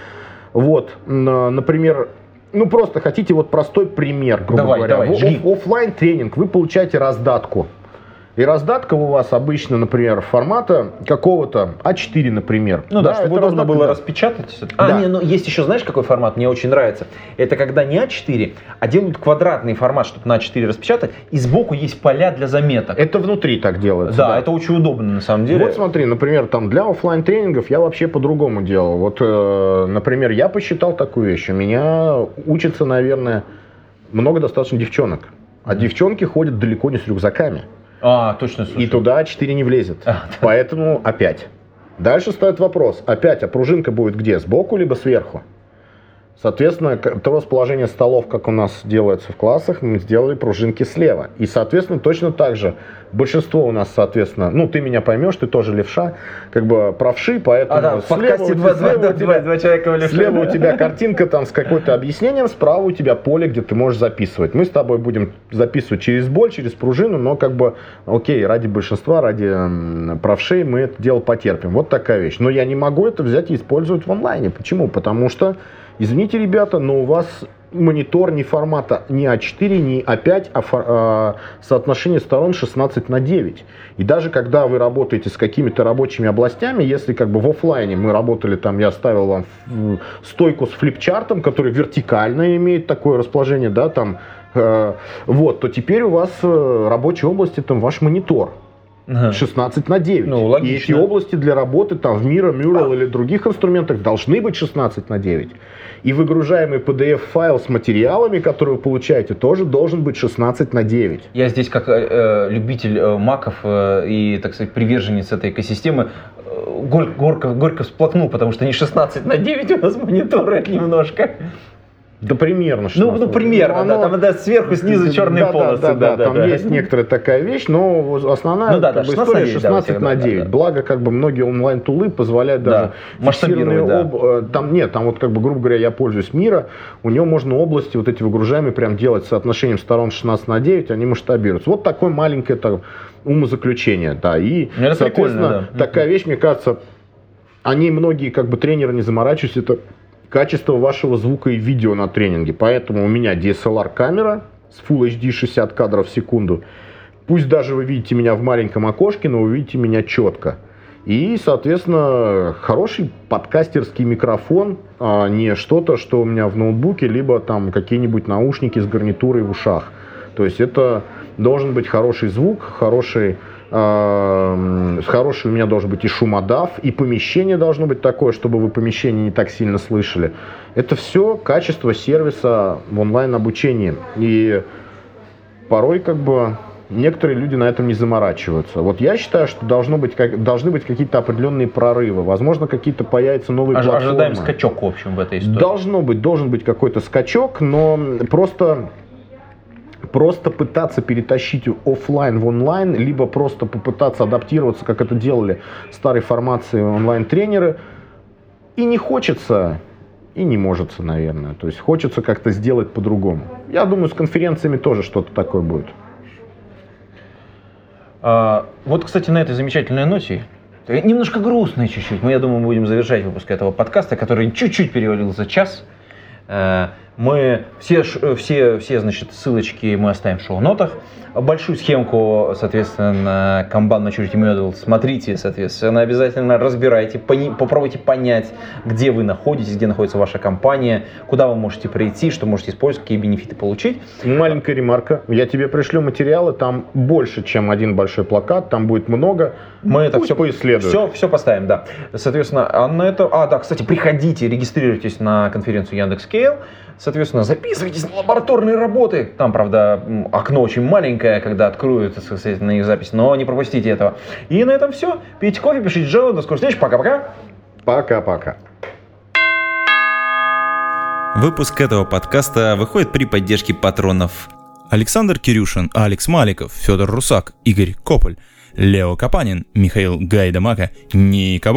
Вот, н- например, ну просто хотите вот простой пример, грубо Давай, говоря. давай, жги. оффлайн тренинг, вы получаете раздатку. И раздатка у вас обычно, например, формата какого-то А4, например. Ну да, чтобы это удобно раздатка, было да. распечатать. А, Да. не, ну есть еще, знаешь, какой формат мне очень нравится? Это когда не А4, а делают квадратный формат, чтобы на А4 распечатать, и сбоку есть поля для заметок. Это внутри так делается. да, это очень удобно на самом деле. Вот смотри, например, там для оффлайн тренингов я вообще по-другому делал. Вот, э, например, я посчитал такую вещь. У меня учатся, наверное, много достаточно девчонок. А девчонки ходят далеко не с рюкзаками. А, точно, слушай. И туда 4 не влезет. А, да. Поэтому опять. Дальше стоит вопрос. Опять, а пружинка будет где? Сбоку либо сверху? Соответственно, то расположение столов, как у нас делается в классах, мы сделали пружинки слева. И, соответственно, точно так же большинство у нас, соответственно, ну, ты меня поймешь, ты тоже левша, как бы правши, поэтому А, да, слева подкасте у два, тебя- слева два, у тебя- два, два человека в левше. Слева у тебя картинка там с какой-то объяснением, справа у тебя поле, где ты можешь записывать. Мы с тобой будем записывать через боль, через пружину, но как бы, окей, ради большинства, ради правшей мы это дело потерпим. Вот такая вещь. Но я не могу это взять и использовать в онлайне. Почему? Потому что, извините, ребята, но у вас монитор не формата не А4, не А5, а фор- а соотношение сторон 16 на 9. И даже когда вы работаете с какими-то рабочими областями, если как бы в оффлайне мы работали там, я ставил вам стойку с флипчартом, который вертикально имеет такое расположение, да, там, э, вот, то теперь у вас э, рабочая область это ваш монитор. Ага. 16 на 9. Ну, И эти области для работы там в Miro, Mural или других инструментах должны быть 16 на 9. И выгружаемый PDF-файл с материалами, которые вы получаете, тоже должен быть 16 на 9. Я здесь как э, э, любитель э, маков э, и, так сказать, приверженец этой экосистемы э, горько, горько, горько всплакнул, потому что не 16 на 9 у нас мониторы немножко. Да примерно Ну, 16 ну на 9. примерно, Ну, да, оно- там да, сверху, снизу черные да, полосы. Да, да, да, там есть некоторая такая вещь, но основная Ну да, как да, бы 16 история на 9, да, 16 у тебя, на да, 9. да. Благо, как бы многие онлайн-тулы позволяют Да, даже фиксированные да. об- э, Там нет, там вот как бы, грубо говоря, я пользуюсь Мира, у него можно области вот эти выгружаемые прям делать с соотношением сторон 16 на 9, они масштабируются. Вот такое маленькое так, умозаключение, да. И, Ну, это соответственно, да. такая вещь, мне кажется, они многие как бы тренеры не заморачиваются, это качество вашего звука и видео на тренинге. Поэтому у меня DSLR камера с Full HD 60 кадров в секунду. Пусть даже вы видите меня в маленьком окошке, но вы видите меня четко. И, соответственно, хороший подкастерский микрофон, а не что-то, что у меня в ноутбуке, либо там какие-нибудь наушники с гарнитурой в ушах. То есть это должен быть хороший звук, хороший, хороший у меня должен быть и шумодав, и помещение должно быть такое, чтобы вы помещение не так сильно слышали. Это все качество сервиса в онлайн-обучении. И порой как бы некоторые люди на этом не заморачиваются. Вот я считаю, что должно быть, как, должны быть какие-то определенные прорывы. Возможно, какие-то появятся новые Ож- платформы. Ожидаем скачок, в общем, в этой истории. Должно быть, должен быть какой-то скачок, но просто просто пытаться перетащить оффлайн в онлайн, либо просто попытаться адаптироваться, как это делали старой формации онлайн-тренеры, и не хочется, и не может, наверное. То есть хочется как-то сделать по-другому. Я думаю, с конференциями тоже что-то такое будет. А, вот, кстати, на этой замечательной ноте, э, немножко грустной чуть-чуть, мы, я думаю, будем завершать выпуск этого подкаста, который чуть-чуть перевалил за час. Мы все, э, все, все, значит, ссылочки мы оставим в шоу-нотах. Большую схемку, соответственно, Kanban Maturity Model смотрите, соответственно, обязательно разбирайте, пони- попробуйте понять, где вы находитесь, где находится ваша компания, куда вы можете прийти, что можете использовать, какие бенефиты получить. Маленькая ремарка. Я тебе пришлю материалы, там больше, чем один большой плакат, там будет много. Мы это Пусть все поисследуют. Все, все поставим, да. Соответственно, а на это, а, да, кстати, приходите, регистрируйтесь на конференцию Яндекс.Кейл. Соответственно, записывайтесь на лабораторные работы. Там, правда, окно очень маленькое, когда откроют, соответственно, их запись, но не пропустите этого. И на этом все. Пейте кофе, пишите жалобы. До скорых встреч. Пока-пока. Пока-пока. Выпуск этого подкаста выходит при поддержке патронов Александр Кирюшин, Алекс Маликов, Федор Русак, Игорь Кополь, Лео Капанин, Михаил Гайдамака, Ника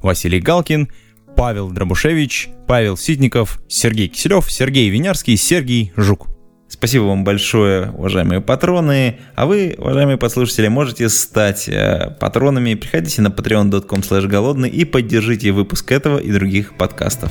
Василий Галкин, Павел Дробушевич, Павел Ситников, Сергей Киселев, Сергей Винярский, Сергей Жук. Спасибо вам большое, уважаемые патроны. А вы, уважаемые послушатели, можете стать э, патронами. Приходите на patreon.com голодный и поддержите выпуск этого и других подкастов.